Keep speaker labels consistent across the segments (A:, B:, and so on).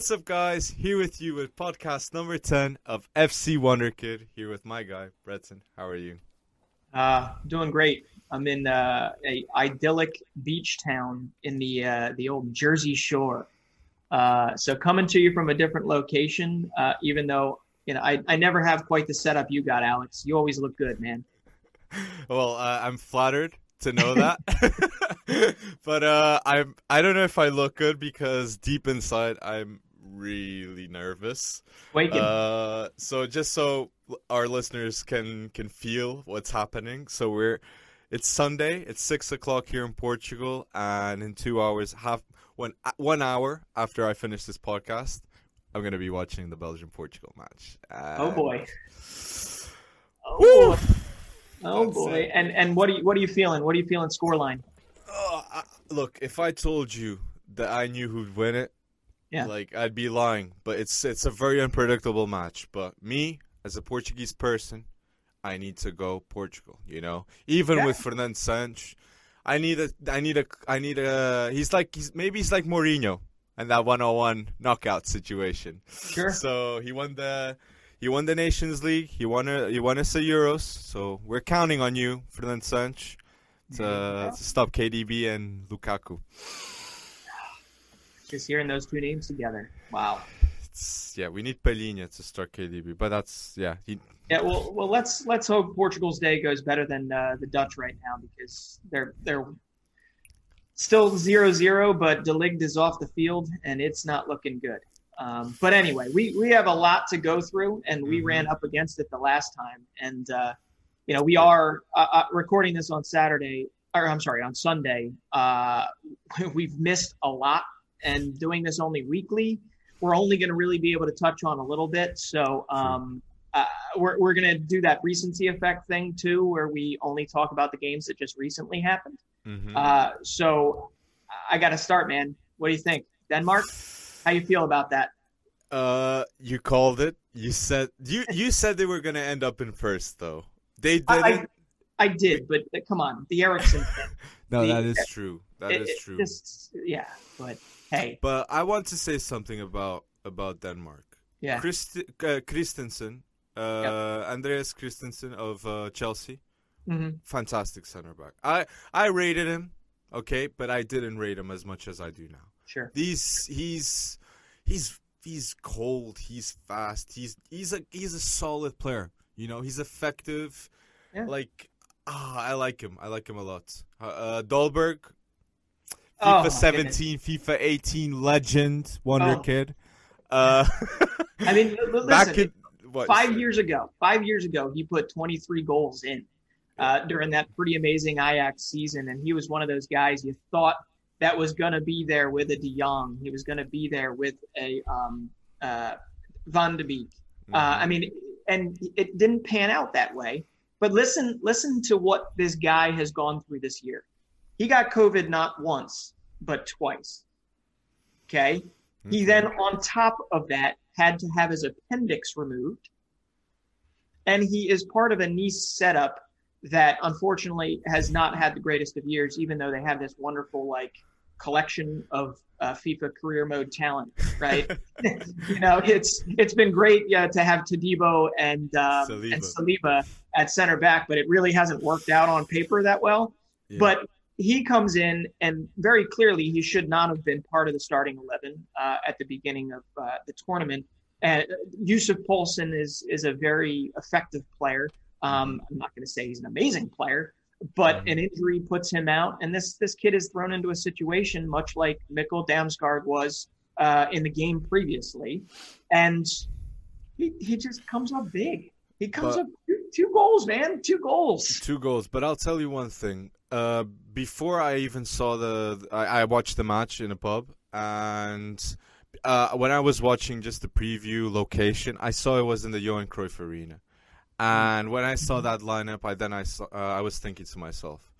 A: What's up, guys? Here with you with podcast number 10 of FC Wonder Kid. Here with my guy, Breton. How are you?
B: Uh, doing great. I'm in uh, a idyllic beach town in the uh, the old Jersey Shore. Uh, so coming to you from a different location, uh, even though you know I, I never have quite the setup you got, Alex. You always look good, man.
A: Well, uh, I'm flattered to know that, but uh, I'm I don't know if I look good because deep inside I'm really nervous.
B: Waking.
A: Uh, so just so our listeners can can feel what's happening. So we're it's Sunday. It's six o'clock here in Portugal, and in two hours, half one one hour after I finish this podcast, I'm gonna be watching the Belgium Portugal match.
B: oh boy. Oh
A: Woo!
B: boy. Oh
A: That's
B: boy.
A: it.
B: And and what are you what are you feeling? What are you feeling scoreline?
A: Oh, I, look, if I told you that I knew who'd win it,
B: Yeah.
A: like I'd be lying. But it's it's a very unpredictable match. But me, as a Portuguese person, I need to go Portugal. You know, even
B: Yeah.
A: with Fernando Santos, I need a I need a I need a. He's like he's maybe he's like Mourinho and that 101 knockout situation.
B: Sure.
A: So he won the he won the Nations League. He won a, he won us a Euros. So we're counting on you, Fernando Santos, to,
B: Yeah.
A: to stop KDB and Lukaku.
B: Just hearing those two names together. Wow.
A: It's, yeah, we need Palhinha to start KDB, but that's yeah. He,
B: Yeah, well, well, let's let's hope Portugal's day goes better than uh, the Dutch right now because they're they're still 0-0, but De Ligt is off the field and it's not looking good. Um, but anyway, we we have a lot to go through, and we
A: Mhm.
B: ran up against it the last time, and uh, you know we are uh, uh, recording this on Saturday, or I'm sorry, on Sunday. Uh, we've missed a lot, and doing this only weekly, we're only going to really be able to touch on a little bit. So. Um, uh, we're, we're going to do that recency effect thing too, where we only talk about the games that just recently happened.
A: Mhm.
B: Uh, so I got to start, man. What do you think, Denmark? How you feel about that?
A: Uh, you called it. You said you you said they were gonna end up in first though. They didn't.
B: I, I did, but come on, the Eriksen
A: no,
B: the-
A: that is true. That
B: it-
A: is true.
B: just- yeah, but hey,
A: But I want to say something about about Denmark.
B: yeah,
A: Christ, uh, Christensen, uh, Andreas Christensen of uh, Chelsea,
B: hmm
A: fantastic center back. I I rated him, okay, but I didn't rate him as much as I do now.
B: sure.
A: These he's he's he's cold. He's fast. He's he's a he's a solid player. You know, he's effective.
B: Yeah.
A: Like ah, I like him. I like him a lot. Uh, uh,
B: Oh,
A: FIFA
B: my
A: 17, FIFA 18 legend, wonder
B: Oh.
A: kid. Uh,
B: I mean, l- l-
A: back in what,
B: five years ago, five years ago, he put 23 goals in uh, during that pretty amazing Ajax season, and he was one of those guys you thought that was going to be there with a De Jong. He was going to be there with a um, uh, Van de Beek. Uh,
A: Mhm.
B: I mean, and it didn't pan out that way. But listen, listen to what this guy has gone through this year. He got COVID not once, but twice. Okay. He then, on top of that, had to have his appendix removed. And he is part of a Nice setup that unfortunately has not had the greatest of years, even though they have this wonderful like collection of uh, FIFA career mode talent, right? you know, it's it's been great yeah, to have Todibo and um, and
A: Saliba.
B: Saliba at center back, but it really hasn't worked out on paper that well.
A: Yeah.
B: But he comes in, and very clearly, he should not have been part of the starting eleven uh, at the beginning of uh, the tournament. And Yusuf Poulsen is is a very effective player. Um, I'm not going to say he's an amazing player, but an injury puts him out, and this this kid is thrown into a situation much like Mikkel Damsgaard was uh, in the game previously, and he he just comes up big. He comes
A: But-
B: up two, two goals, man, two goals.
A: Two goals, but I'll tell you one thing. Uh, before I even saw the, I, I watched the match in a pub, and uh, when I was watching just the preview location, I saw it was in the Johan Cruyff Arena. And when I saw that lineup, I then I saw, uh, I was thinking to myself,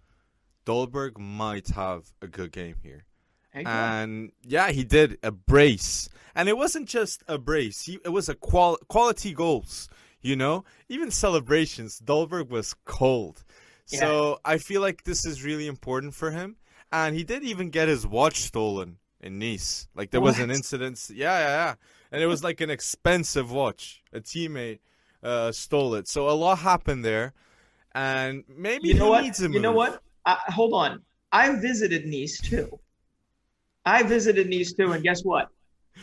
A: Dolberg might have a good game here.
B: There you go.
A: And yeah, he did a brace, and it wasn't just a brace. He, it was a qual- quality goals. You know, even celebrations. Dolberg was cold, so I feel like this is really important for him. And he did even get his watch stolen in Nice. Like there was an incident. Yeah, yeah, yeah. And it was like an expensive watch. A teammate uh, stole it. So a lot happened there. And maybe
B: You know
A: he
B: what?
A: needs a move.
B: You know what? I, hold on. I visited Nice too. I visited Nice too, and guess what?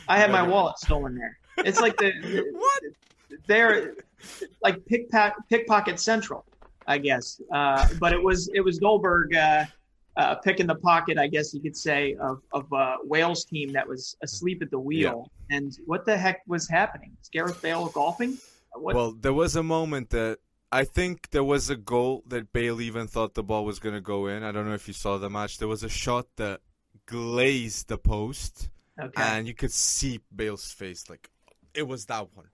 B: I had my wallet stolen there. It's like the, the
A: What?
B: they're like pickpocket, pickpocket central, I guess. Uh, but it was it was Dolberg uh, uh, picking the pocket, I guess you could say, of of uh, Wales team that was asleep at the wheel. And what the heck was happening? Is Gareth Bale golfing? What?
A: Well, there was a moment that I think there was a goal that Bale even thought the ball was going to go in. I don't know if you saw the match. There was a shot that glazed the post,
B: okay.
A: and you could see Bale's face. Like, it was that one.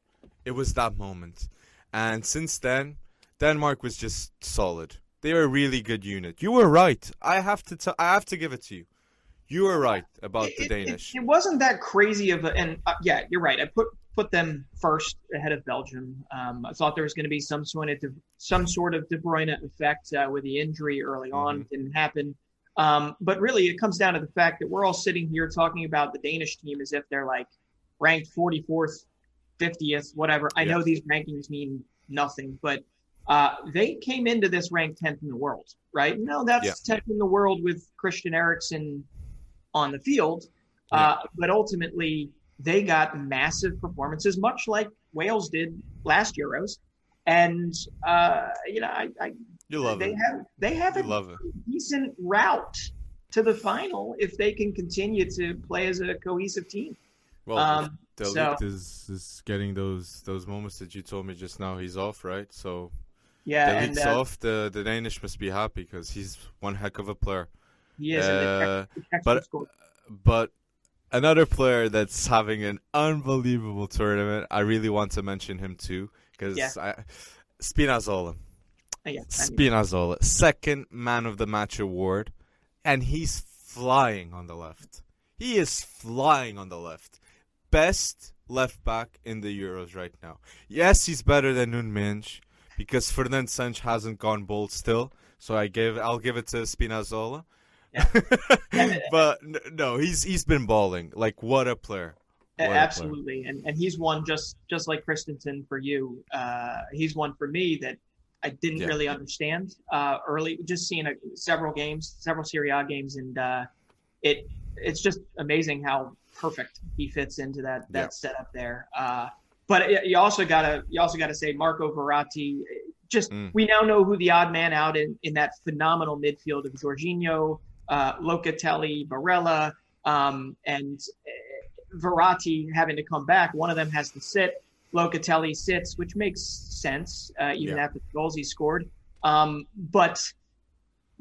A: It was that moment. And since then, Denmark was just solid. They were a really good unit. You were right. I have to. T- I have to give it to you. You were right about the
B: It- it-
A: Danish.
B: It, wasn't that crazy of a, and uh, yeah, you're right. I put put them first ahead of Belgium. Um, I thought there was going to be some sort of De, some sort of De Bruyne effect uh, with the injury early on.
A: Mhm.
B: Didn't happen. Um, but really, it comes down to the fact that we're all sitting here talking about the Danish team as if they're like ranked 44th, 50th, whatever. I know these rankings mean nothing, but uh, they came into this ranked 10th in the world, right? No, that's
A: Yeah.
B: 10th in the world with Christian Eriksen on the field.
A: Yeah.
B: Uh, but ultimately, they got massive performances, much like Wales did last Euros. And uh, you know, I, I
A: You love
B: they
A: it.
B: have they have
A: You
B: a
A: love it.
B: decent route to the final if they can continue to play as a cohesive team.
A: Well,
B: Um,
A: the
B: so-
A: is is getting those those moments that you told me just now. He's off, right? So
B: Yeah,
A: the
B: and uh,
A: off. The the Danish must be happy because he's one heck of a player.
B: he is. and the
A: Uh,
B: the
A: but- but another player that's having an unbelievable tournament. I really want to mention him too because
B: Yeah.
A: Spinazzola.
B: Uh, yeah,
A: Spinazzola, second man of the match award, and he's flying on the left. He is flying on the left. Best left back in the Euros right now. Yes, he's better than Nuno Mendes because Fernando Santos hasn't gone bold still. So I give I'll give it to Spinazzola.
B: Yeah.
A: but no, he's he's been balling. Like what a player. What a player.
B: absolutely, and and he's one just just like Christensen for you. Uh, he's one for me that I didn't
A: Yeah.
B: really understand uh, early. Just seeing a, several games, several Serie A games, and uh, it it's just amazing how perfect he fits into that that
A: Yeah.
B: setup there. But you also gotta you also gotta say Marco Verratti. Just
A: Mm.
B: we now know who the odd man out in in that phenomenal midfield of Jorginho, uh, Locatelli, Barella, um, and uh, Verratti having to come back. One of them has to sit. Locatelli sits, which makes sense, uh, even
A: Yeah.
B: after the goals he scored. Um, but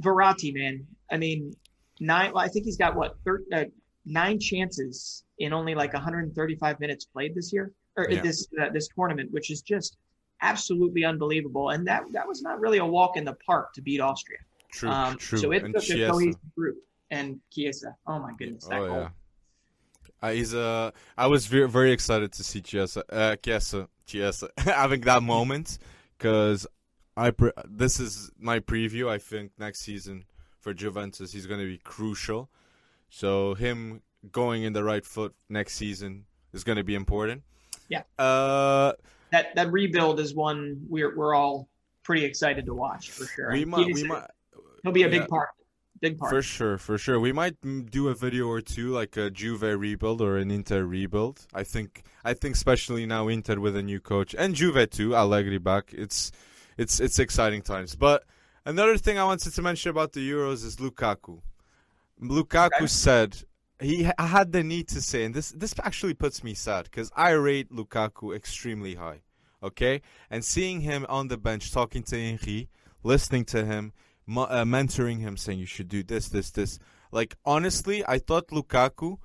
B: Verratti, man, I mean, nine. I think he's got what thir- uh, nine chances in only like 135 minutes played this year or
A: Yeah.
B: this uh, this tournament, which is just absolutely unbelievable. And that that was not really a walk in the park to beat Austria.
A: True,
B: Um,
A: true.
B: So it
A: and
B: took a cohesive group. And Chiesa, oh my goodness, that
A: Oh
B: goal.
A: yeah. Uh, he's uh, I was very very excited to see Chiesa, uh, Chiesa, Chiesa having that moment because I pre- this is my preview. I think next season for Juventus he's going to be crucial. So him going in the right foot next season is going to be important.
B: Yeah.
A: Uh,
B: that that rebuild is one we're we're all pretty excited to watch for sure.
A: we might we might
B: he'll be a
A: yeah.
B: big part, big part.
A: For sure, for sure. We might do a video or two, like a Juve rebuild or an Inter rebuild. I think, I think, especially now Inter with a new coach and Juve too, Allegri back. It's, it's, it's exciting times. But another thing I wanted to mention about the Euros is Lukaku. Lukaku
B: Okay.
A: said he ha- had the need to say, and this, this actually puts me sad because I rate Lukaku extremely high. Okay, and seeing him on the bench talking to Henry, listening to him mo- uh, mentoring him, saying you should do this, this, this. Like honestly, I thought Lukaku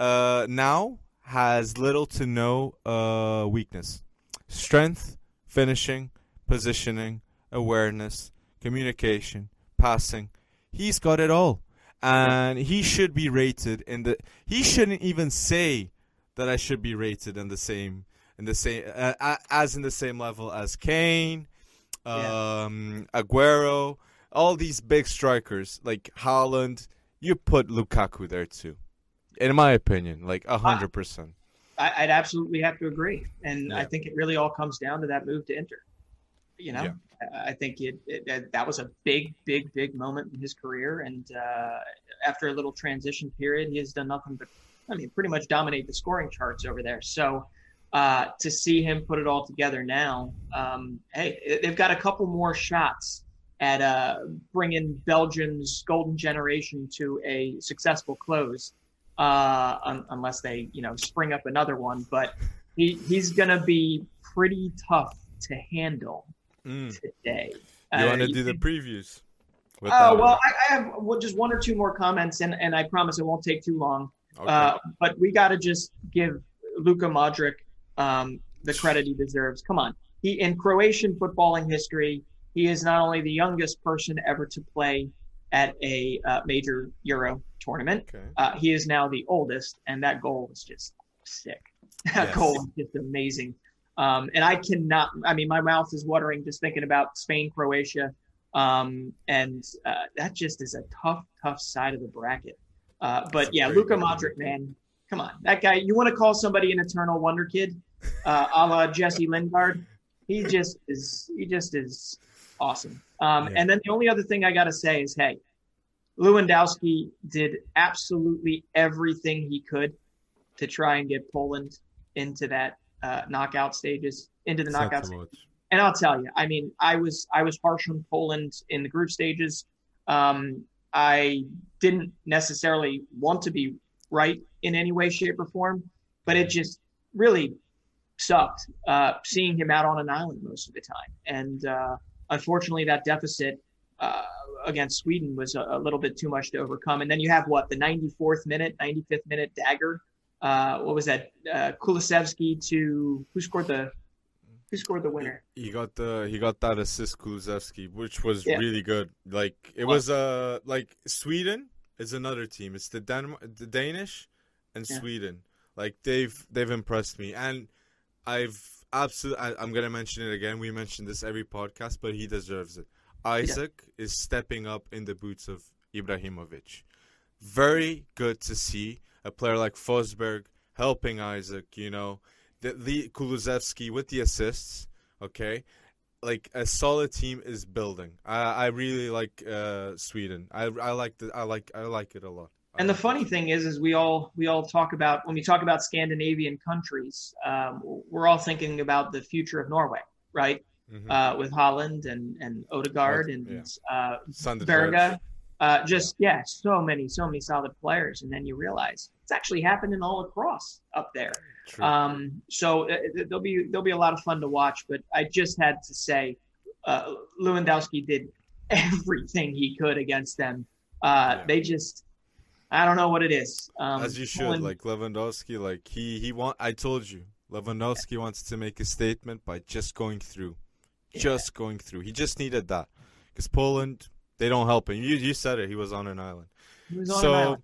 A: uh, now has little to no uh, weakness, strength, finishing, positioning, awareness, communication, passing. He's got it all, and he should be rated in the. He shouldn't even say that I should be rated in the same in the same uh, as in the same level as Kane,
B: Yeah.
A: um, Aguero, all these big strikers like Haaland. You put Lukaku there too. in my opinion, like a hundred percent.
B: I'd absolutely have to agree, and I think it really all comes down to that move to Inter. You know,
A: Yeah.
B: I think it, it that- that was a big, big, big moment in his career, and uh, after a little transition period, he has done nothing but, I mean, pretty much dominate the scoring charts over there. So uh, to see him put it all together now, um, hey, they've got a couple more shots at uh, bringing Belgium's golden generation to a successful close, uh, un- unless they, you know, spring up another one. But he, he's going to be pretty tough to handle
A: Mm.
B: today.
A: You want to
B: Uh,
A: do the previews?
B: Oh
A: that
B: well. I, I have well, just one or two more comments, and, and I promise it won't take too long.
A: Okay.
B: Uh, but we got to just give Luka Modric um, the credit he deserves. Come on, he in Croatian footballing history, he is not only the youngest person ever to play at a uh, major Euro tournament.
A: okay.
B: Uh, he is now the oldest, and that goal was just sick. That
A: Yes.
B: goal was just amazing. Um, and I cannot, I mean, my mouth is watering just thinking about Spain, Croatia. Um, and uh, that just is a tough, tough side of the bracket. Uh, but yeah, Luka. Modric, man, come on. That guy, you want to call somebody an eternal wonder kid, uh, a la Jesse Lingard? He just is, he just is awesome. Um,
A: Yeah.
B: And then the only other thing I got to say is, hey, Lewandowski did absolutely everything he could to try and get Poland into that uh, knockout stages, into the
A: It's
B: knockout. stages. And I'll tell you, I mean, I was I was harsh on Poland in the group stages. Um, I didn't necessarily want to be right in any way, shape, or form, but it just really sucked uh, seeing him out on an island most of the time. And uh, unfortunately, that deficit uh, against Sweden was a, a little bit too much to overcome. And then you have what the 94th minute, 95th minute dagger. Uh, what was that? Uh, Kulusevski to who scored the who scored the winner?
A: He got the he got that assist Kulusevski, which was
B: Yeah.
A: really good. Like it
B: Well-
A: was uh like Sweden is another team. It's the Denmark, the Danish, and
B: Yeah.
A: Sweden. Like they've they've impressed me, and I've absolutely. I'm gonna mention it again. We mentioned this every podcast, but he deserves it. Isak is stepping up in the boots of Ibrahimovic. Very good to see a player like Forsberg helping Isak. You know, the, the Kulusevski with the assists. Okay, like a solid team is building. I I really like uh, Sweden. I I like the I like I like it a lot.
B: And the funny thing is, is we all we all talk about when we talk about Scandinavian countries, um, we're all thinking about the future of Norway, right?
A: Mhm.
B: Uh, with Haaland and and Odegaard and
A: Yeah.
B: uh, Berga, uh, just yeah, so many so many solid players, and then you realize it's actually happening all across up there.
A: True.
B: Um, so uh, there'll be there'll be a lot of fun to watch. But I just had to say, uh, Lewandowski did everything he could against them. Uh,
A: Yeah.
B: They just, I don't know what it is. Um,
A: As you should,
B: Poland-
A: like Lewandowski. Like he he want. I told you, Lewandowski wants to make a statement by just going through,
B: Yeah.
A: just going through. He just needed that because Poland they don't help him. You you said it. He was on an island.
B: he was on an
A: so
B: island.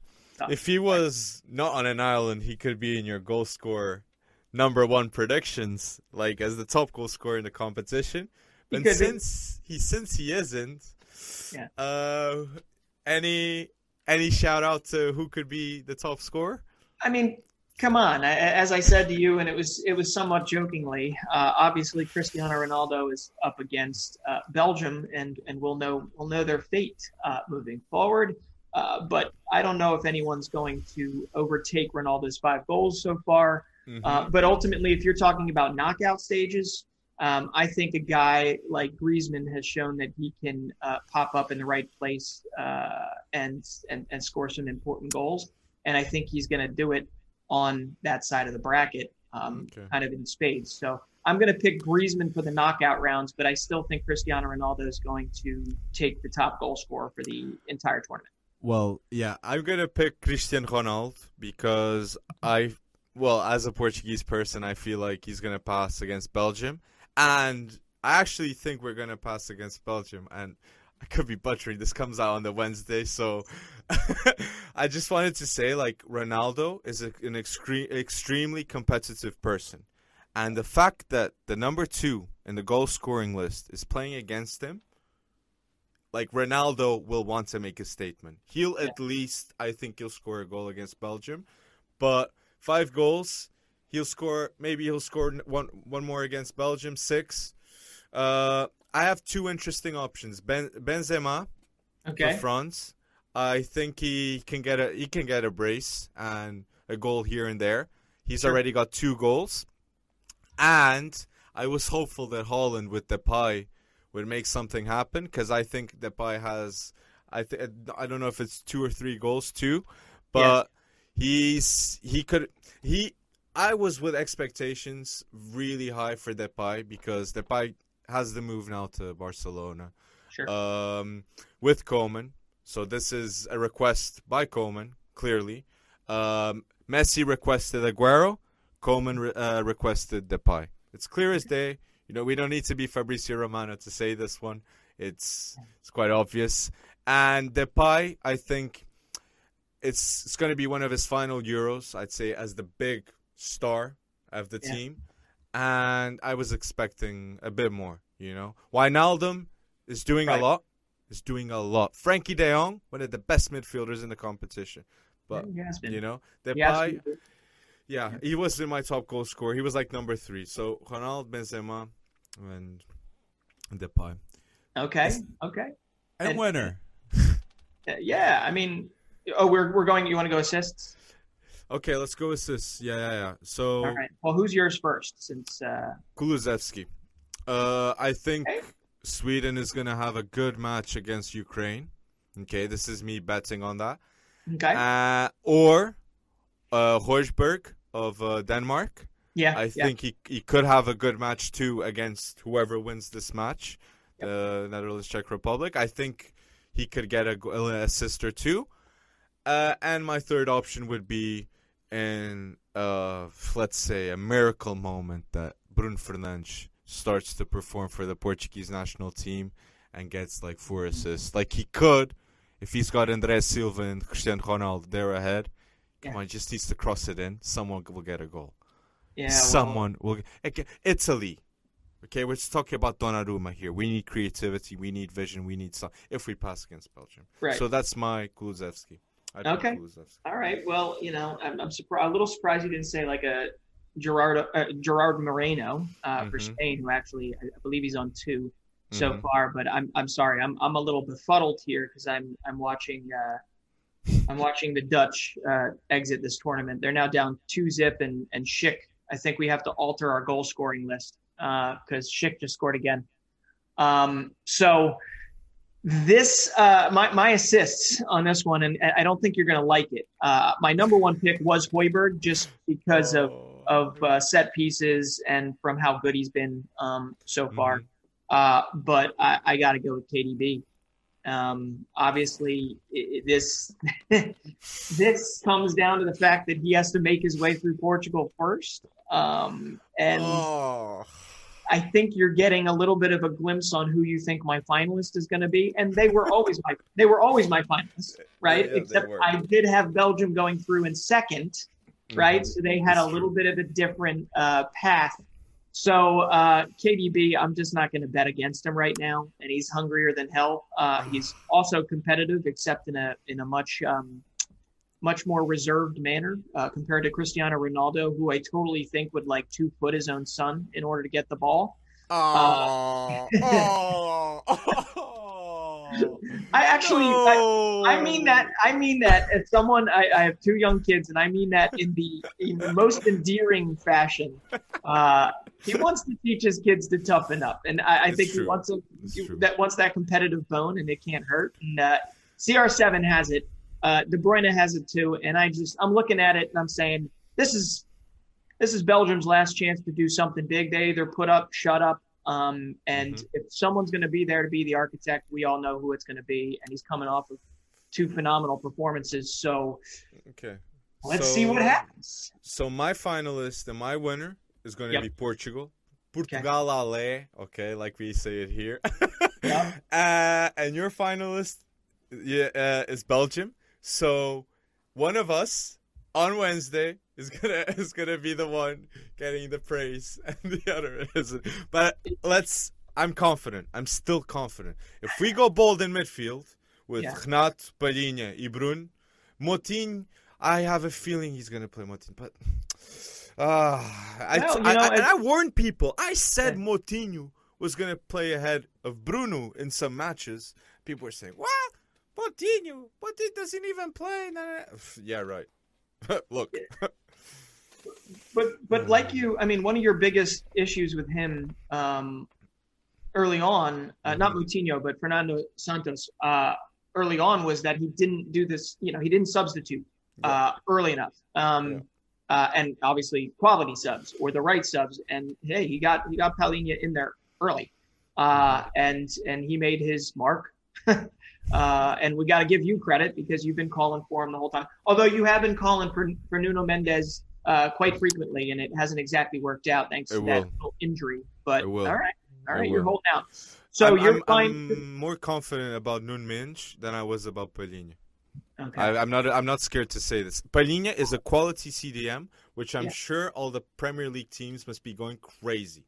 A: If he was not on an island, he could be in your goal scorer number one predictions, like as the top goal scorer in the competition.
B: He
A: But
B: could be.
A: since he since he isn't,
B: Yeah.
A: uh, any any shout out to who could be the top scorer?
B: I mean, come on. As I said to you, and it was it was somewhat jokingly. Uh, obviously, Cristiano Ronaldo is up against uh, Belgium, and and we'll know we'll know their fate uh, moving forward. Uh, but I don't know if anyone's going to overtake Ronaldo's five goals so far.
A: Mhm.
B: Uh, but ultimately, if you're talking about knockout stages, um, I think a guy like Griezmann has shown that he can uh, pop up in the right place uh, and, and and score some important goals. And I think he's going to do it on that side of the bracket, um,
A: Okay.
B: kind of in spades. So I'm going to pick Griezmann for the knockout rounds, but I still think Cristiano Ronaldo is going to take the top goal scorer for the entire tournament.
A: Well, yeah, I'm gonna pick Cristiano Ronaldo because I, well, as a Portuguese person, I feel like he's gonna pass against Belgium, and I actually think we're gonna pass against Belgium. And I could be butchering. This comes out on the Wednesday, so I just wanted to say, like, Ronaldo is a, an extre- extremely competitive person, and the fact that the number two in the goal scoring list is playing against him like Ronaldo will want to make a statement. He'll at least, I think, he'll score a goal against Belgium. but five goals. He'll score. Maybe he'll score one one more against Belgium. Six. Uh, I have two interesting options. Ben Benzema
B: Okay.
A: for France. I think he can get a he can get a brace and a goal here and there. He's
B: Sure.
A: already got two goals, and I was hopeful that Holland with Depay would make something happen because I think Depay has I th- I don't know if it's two or three goals too, but he's he could he I was with expectations really high for Depay because Depay has the move now to Barcelona
B: Sure.
A: um, with Koeman. So this is a request by Koeman, clearly. Um, Messi requested Aguero. Koeman re- uh, requested Depay. It's clear as day. You know, we don't need to be Fabrizio Romano to say this one. It's it's quite obvious. And Depay, I think it's it's going to be one of his final Euros. I'd say as the big star of the
B: Yeah.
A: team, and I was expecting a bit more. You know, Wijnaldum is doing
B: Right.
A: a lot. Is doing a lot. Frenkie De Jong, one of the best midfielders in the competition. But
B: been.
A: you know, Depay,
B: been.
A: yeah, he was in my top goal scorer. He was like number three. So Ronald Benzema and Depay.
B: Okay. Okay.
C: And
B: And-
C: winner.
B: Yeah. I mean, oh, we're we're going. You want to go assists?
A: Okay, let's go assists. Yeah, yeah, yeah. So
B: All right. Well, who's yours first? Since uh,
A: Kulusevski. Uh, I think
B: Okay.
A: Sweden is gonna have a good match against Ukraine. Okay, this is me betting on that.
B: okay.
A: Uh, or uh, Horsberg of uh, Denmark.
B: yeah.
A: I
B: yeah.
A: think he he could have a good match too against whoever wins this match, the Netherlands Czech Republic. I think he could get a, an assist or two. Uh, and my third option would be in uh, let's say a miracle moment that Bruno Fernandes starts to perform for the Portuguese national team and gets like four assists. Like he could if he's got André Silva and Cristiano Ronaldo there ahead. Come
B: Yeah.
A: on, just needs to cross it in. Someone will get a goal
B: yeah. well,
A: someone will okay, Italy. Okay, we're just talking about Donnarumma here. We need creativity, we need vision, we need some. If we pass against Belgium,
B: Right.
A: So that's my Kulusevski.
B: Okay. All right. Well, you know, I'm, I'm surprised. A little surprised you didn't say like a Gerard uh, Gerard Moreno uh, for
A: Mhm.
B: Spain, who actually I believe he's on two so
A: Mhm.
B: far. But I'm I'm sorry. I'm I'm a little befuddled here because I'm I'm watching uh, I'm watching the Dutch uh, exit this tournament. They're now down two zip and and Schick. I think we have to alter our goal scoring list because Schick just scored again. Um, so this uh, my my assists on this one, and I don't think you're going to like it. Uh, my number one pick was Højbjerg, just because of of uh, set pieces and from how good he's been um, so far.
A: Mhm.
B: Uh, but I, I got to go with KDB. Um, obviously, i i- this this comes down to the fact that he has to make his way through Portugal first, um, and
A: oh.
B: I think you're getting a little bit of a glimpse on who you think my finalist is going to be, and they were always my they were always my finalists, right?
A: Yeah,
B: Except. I did have Belgium going through in second, right?
A: Mhm.
B: So they had a little bit of a different uh, path. So uh, KDB, I'm just not going to bet against him right now, and he's hungrier than hell. Uh, he's also competitive, except in a in a much um, much more reserved manner uh, compared to Cristiano Ronaldo, who I totally think would like two foot his own son in order to get the ball.
A: Oh. oh.
B: I actually, I, I mean that. I mean that as someone. I, I have two young kids, and I mean that in the, in the most endearing fashion. Uh, he wants to teach his kids to toughen up, and I, I
A: It's
B: think he wants a,
A: It's true.
B: that wants that competitive bone, and it can't hurt. And uh, CR7 has it. Uh, De Bruyne has it too, and I just I'm looking at it and I'm saying this is this is Belgium's last chance to do something big. They either put up, shut up, um, and
A: Mhm.
B: if someone's going to be there to be the architect, we all know who it's going to be, and he's coming off of two phenomenal performances. So
A: Okay.
B: let's
A: So-
B: see what happens.
A: So my finalist and my winner is going to
B: Yep.
A: be Portugal. Portugal ale, okay, like we say it here.
B: Yep.
A: uh, and your finalist yeah, uh, is Belgium. So one of us on Wednesday is gonna is gonna be the one getting the praise, and the other isn't. But let's. I'm confident. I'm still confident. If we go bold in midfield with
B: Yeah.
A: Gnat, Palhinha, and Brun, Motin, I have a feeling he's gonna play Moutinho, but uh, I,
B: well,
A: I,
B: know,
A: I- and I warned people. I said
B: Yeah.
A: Moutinho was gonna play ahead of Bruno in some matches. People were saying, "What? Moutinho? Moutinho doesn't even play." Nah, nah, nah." Yeah, right. Look,
B: But but like you, I mean, one of your biggest issues with him um, early on, uh, not
A: Mm-hmm.
B: Moutinho, but Fernando Santos, uh, early on was that he didn't do this. You know, he didn't substitute uh, early enough, um, uh, and obviously quality subs or the right subs. And hey, he got he got Palhinha in there early, uh, and and he made his mark. Uh, and we got to give you credit because you've been calling for him the whole time. Although you have been calling for, for Nuno Mendes uh, quite frequently, and it hasn't exactly worked out thanks
A: It
B: to
A: will.
B: that little injury. But
A: It
B: all right, all
A: It
B: you're holding out. So
A: I'm,
B: you're
A: I'm,
B: fine.
A: I'm more confident about Nuno Mendes than I was about Palhinha.
B: okay.
A: I, I'm not. I'm not scared to say this. Palhinha is a quality CDM, which I'm
B: Yeah.
A: sure all the Premier League teams must be going crazy,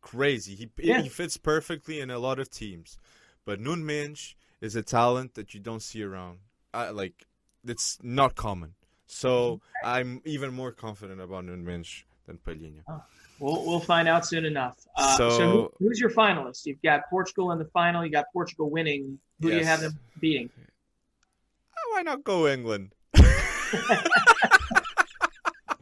A: crazy. He
B: Yeah.
A: he fits perfectly in a lot of teams, but Nuno Mendes is a talent that you don't see around. I, like it's not common. So I'm even more confident about Nuno Mendes than Palhinha.
B: We'll we'll find out soon enough. Uh, so
A: So-
B: who, who's your finalist? You've got Portugal in the final. You got Portugal winning. Who do you have them beating?
A: Oh, why not go England?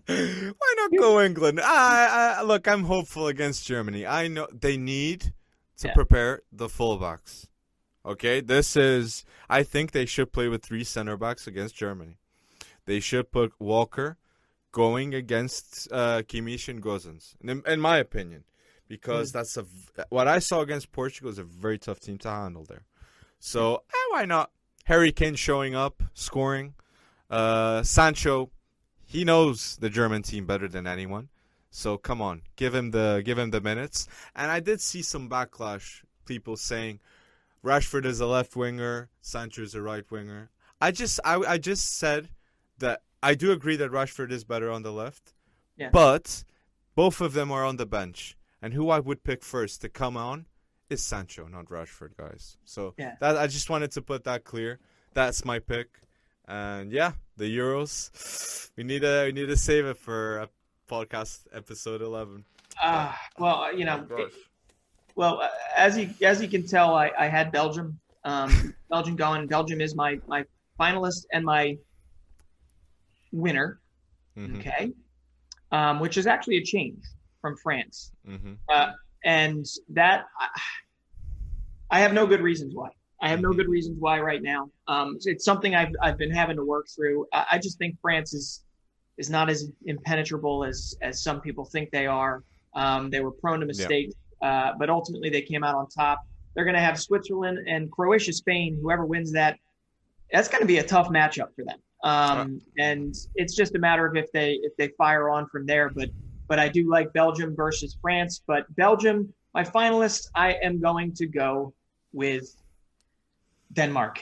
A: why not go England? I, I, look, I'm hopeful against Germany. I know they need to
B: Yeah.
A: prepare the fullbacks. Okay, this is. I think they should play with three center backs against Germany. They should put Walker going against uh, Kimmich and Gosens, in, in my opinion, because that's a what I saw against Portugal is a very tough team to handle there. So eh, why not? Harry Kane showing up, scoring. Uh, Sancho, he knows the German team better than anyone. So come on, give him the give him the minutes. And I did see some backlash, people saying Rashford is a left winger, Sancho is a right winger. I just I, I just said that I do agree that Rashford is better on the left,
B: Yeah.
A: but both of them are on the bench, and who I would pick first to come on is Sancho, not Rashford, guys. So
B: Yeah.
A: that I just wanted to put that clear. That's my pick, and yeah, the Euros. We need to we need to save it for a podcast episode eleven.
B: Uh, well, you know,
A: Oh.
B: Well, uh, as you as you can tell, I, I had Belgium. Um, Belgium going. Belgium is my my finalist and my winner.
A: Mhm,
B: Okay, um, which is actually a change from France,
A: mhm.
B: uh, and that I, I have no good reasons why. I have no good reasons why right now. Um, it's, it's something I've I've been having to work through. I, I just think France is is not as impenetrable as as some people think they are. Um, they were prone to mistakes, uh, but ultimately they came out on top. They're going to have Switzerland and Croatia, Spain. Whoever wins that, that's going to be a tough matchup for them. Um, and it's just a matter of if they if they fire on from there. But but I do like Belgium versus France. But Belgium, my finalist, I am going to go with Denmark.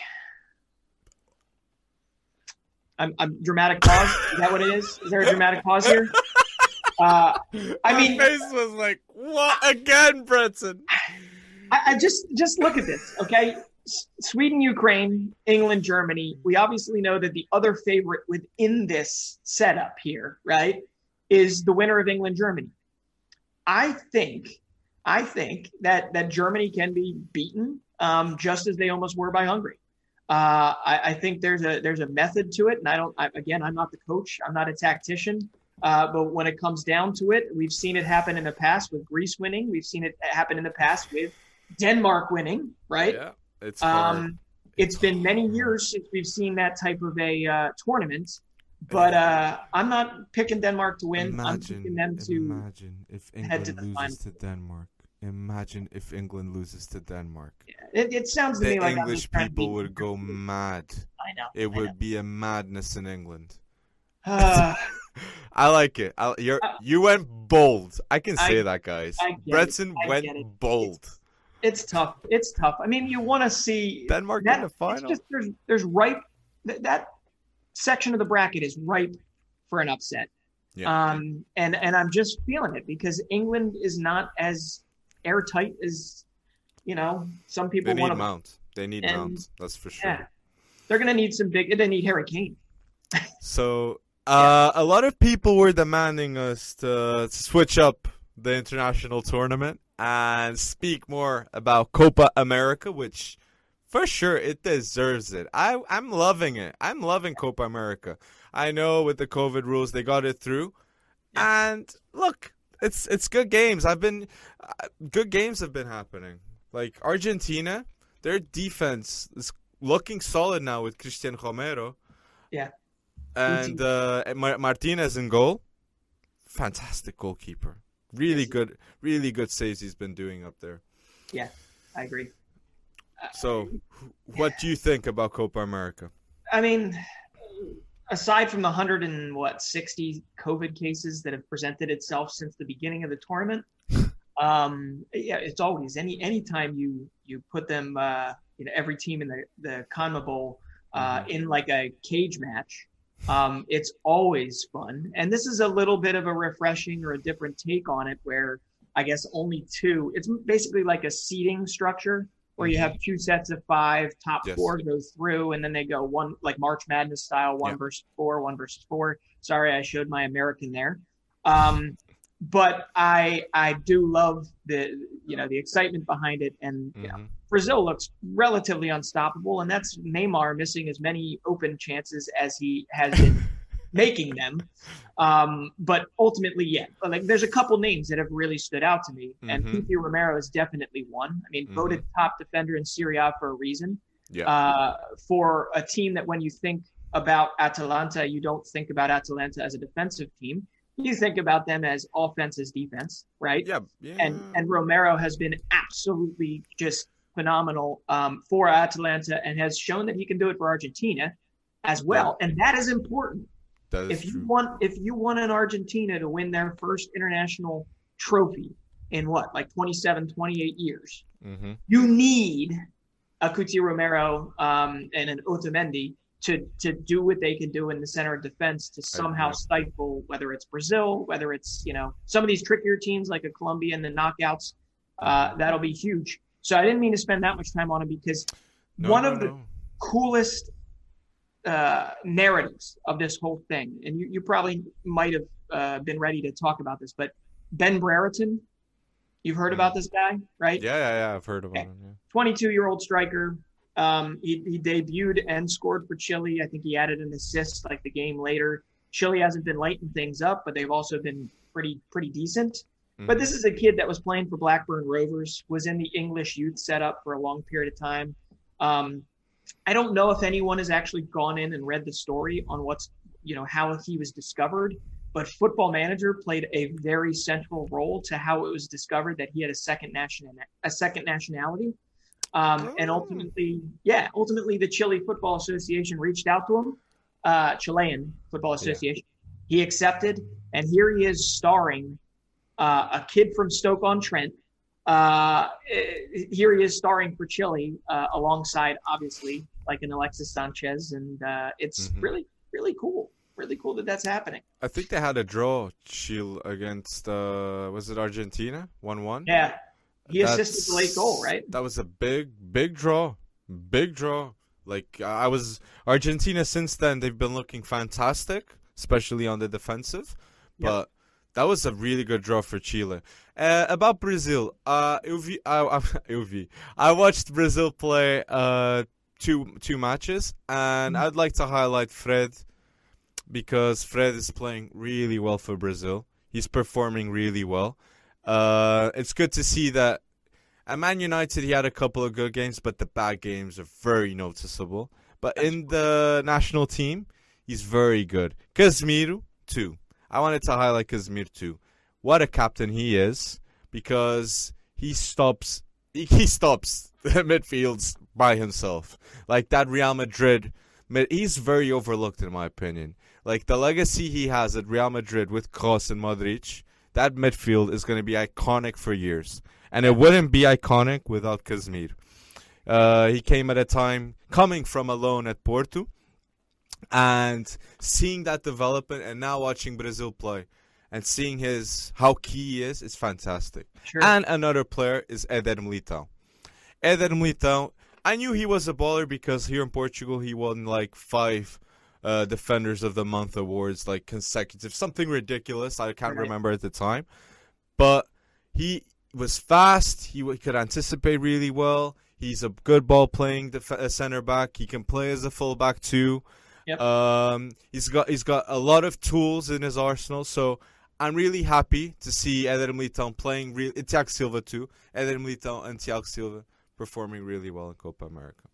B: I'm, I'm dramatic pause. Is that what it is? Is there a dramatic pause here? Uh, I
A: My
B: mean-
A: face was like, "What again, Bretson?"
B: I, I just just look at this, okay? Sweden, Ukraine, England, Germany. We obviously know that the other favorite within this setup here, right, is the winner of England, Germany. I think, I think that that Germany can be beaten, um, just as they almost were by Hungary. Uh, I, I think there's a there's a method to it, and I don't. I, again, I'm not the coach. I'm not a tactician. Uh, but when it comes down to it, we've seen it happen in the past with Greece winning. We've seen it happen in the past with Denmark winning, right?
A: Yeah, it's.
B: Um, it's been many years since we've seen that type of a uh, tournament, but uh, I'm not picking Denmark to win. I'm picking them to.
A: imagine if
B: head to
A: England
B: the
A: loses
B: final.
A: to Denmark. Imagine if England loses to Denmark.
B: It, it sounds to
A: The
B: me like
A: English
B: to
A: people would go mad.
B: I know.
A: It
B: I
A: would
B: know.
A: be a madness in England.
B: Uh,
A: I like it. I, you're,
B: Uh,
A: you went bold. I can
B: I-
A: say that, guys.
B: I.
A: Bretson went
B: it.
A: bold.
B: it's tough. It's tough. I mean, you want to see
A: Denmark
B: that,
A: in the
B: It's
A: final.
B: just there's there's ripe that, that section of the bracket is ripe for an upset.
A: Yeah.
B: Um, and and I'm just feeling it because England is not as airtight as you know some people
A: They
B: want
A: need
B: to.
A: Mount. They need
B: And-
A: Mount. That's for sure.
B: Yeah, they're gonna need some big. They need Harry Kane.
A: So uh, a lot of people were demanding us to, switch up the international tournament and speak more about Copa America, which for sure it deserves it. I I'm loving it. I'm loving Copa America. I know with the COVID rules they got it through, and look, it's it's good games. I've been uh, good games have been happening. Like Argentina, their defense is looking solid now with Cristian Romero.
B: Yeah.
A: And uh, Mar- Martinez in goal, fantastic goalkeeper. Really
B: Yes.
A: good, really good saves he's been doing up there.
B: Yeah, I agree.
A: So, what do you think about Copa America?
B: I mean, aside from the hundred and what sixty COVID cases that have presented itself since the beginning of the tournament, um, yeah, it's always any anytime you you put them, uh, you know, every team in the the CONMEBOL uh,
A: Mhm.
B: in like a cage match. Um, it's always fun, and this is a little bit of a refreshing or a different take on it, where I guess only two. It's basically like a seating structure where you
A: Mhm.
B: have two sets of five, top
A: Yes.
B: four goes through, and then they go one like March Madness style, one
A: Yeah.
B: versus four, one versus four. Sorry, I showed my American there. Um, but I I do love the you know the excitement behind it, and you know. Brazil looks relatively unstoppable, and that's Neymar missing as many open chances as he has been making them. Um, but ultimately, yeah, like there's a couple names that have really stood out to me, and
A: Mhm.
B: Cuti Romero is definitely one. I mean,
A: Mhm.
B: voted top defender in Serie A for a reason.
A: Yeah.
B: Uh, for a team that when you think about Atalanta, you don't think about Atalanta as a defensive team. You think about them as offense as defense, right?
A: yeah, yeah.
B: and and Romero has been absolutely just phenomenal um, for Atalanta and has shown that he can do it for Argentina as well, and that is important.
A: that is
B: If you
A: true.
B: want, if you want an Argentina to win their first international trophy in what, like 27, 28 years,
A: hmm
B: you need a Cuti Romero um, and an Otamendi to to do what they can do in the center of defense to somehow stifle whether it's Brazil, whether it's you know some of these trickier teams like a Colombia in the knockouts. Uh, that'll be huge. So I didn't mean to spend that much time on it because
A: No,
B: one
A: no,
B: of the coolest uh, narratives of this whole thing, and you, you probably might have uh, been ready to talk about this, but Ben Brereton, you've heard
A: Mm.
B: about this guy, right?
A: Yeah, yeah, yeah. I've heard about
B: Okay.
A: him. Yeah.
B: 22 year old striker. Um, he, he debuted and scored for Chile. I think he added an assist like the game later. Chile hasn't been lighting things up, but they've also been pretty pretty decent. But
A: Mhm.
B: this is a kid that was playing for Blackburn Rovers, was in the English youth setup for a long period of time. Um, I don't know if anyone has actually gone in and read the story on what's you know how he was discovered, but Football Manager played a very central role to how it was discovered that he had a second national a second nationality. Um, and
A: Oh.
B: ultimately, yeah, ultimately the Chile Football Association reached out to him, uh, Chilean Football Association. He accepted, and here he is starring uh, a kid from Stoke on Trent. Uh, here he is starring for Chile uh, alongside, obviously, like an Alexis Sanchez, and uh, it's
A: Mhm.
B: really, really cool. Really cool that that's happening.
A: I think they had a draw, Chile against uh, was it Argentina, one-one.
B: Yeah, he assisted the late goal, right?
A: That was a big, big draw. Big draw. Like I was Argentina since then they've been looking fantastic, especially on the defensive.
B: Yep.
A: That was a really good draw for Chile. Uh, about Brazil, uh, eu vi, I, I, eu vi. I watched Brazil play uh, two two matches, and
B: Mhm.
A: I'd like to highlight Fred because Fred is playing really well for Brazil. He's performing really well. Uh, it's good to see that at Man United, he had a couple of good games, but the bad games are very noticeable. But in the national team, he's very good. Casemiro, too. I wanted to highlight Casemiro, too. What a captain he is, because he stops he, he stops the midfields by himself. Like that Real Madrid, he's very overlooked in my opinion. Like the legacy he has at Real Madrid with Kroos and Modric, that midfield is going to be iconic for years and it wouldn't be iconic without Casemiro. Uh, he came at a time coming from a loan at Porto, and seeing that development, and now watching Brazil play, and seeing his how key he is, is fantastic.
B: Sure.
A: And another player is Eder Militao. Eder Militao, I knew he was a baller because here in Portugal he won like five uh, Defenders of the Month awards, like consecutive, something ridiculous. I can't
B: Right.
A: remember at the time, but he was fast. He could anticipate really well. He's a good ball playing def- uh, center back. He can play as a fullback too.
B: Yep.
A: Um, he's got he's got a lot of tools in his arsenal. So I'm really happy to see Eder Militão playing. Re- Thiago Silva too. Eder Militão and Thiago Silva performing really well in Copa America.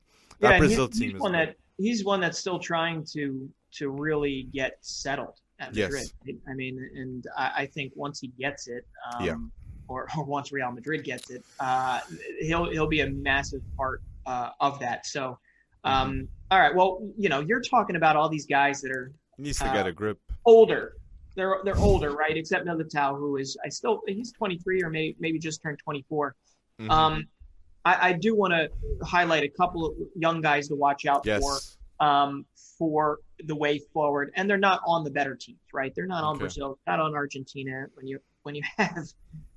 A: That
B: yeah,
A: Brazil
B: he's,
A: team
B: he's
A: is
B: one
A: good.
B: that he's one that's still trying to to really get settled at
A: Yes.
B: Madrid. right? I mean, and I, I think once he gets it, um,
A: Yeah.
B: or, or once Real Madrid gets it, uh, he'll he'll be a massive part uh, of that. So, um,
A: Mm-hmm.
B: all right, well, you know, you're talking about all these guys that are
A: He needs to
B: uh,
A: get a grip.
B: older. They're they're older, right? Except Militao, who is I still he's 23 or maybe maybe just turned 24.
A: Mhm.
B: Um, I, I do want to highlight a couple of young guys to watch out
A: yes.
B: for um, for the way forward, and they're not on the better teams, right? They're not on
A: Okay.
B: Brazil, not on Argentina. When you when you have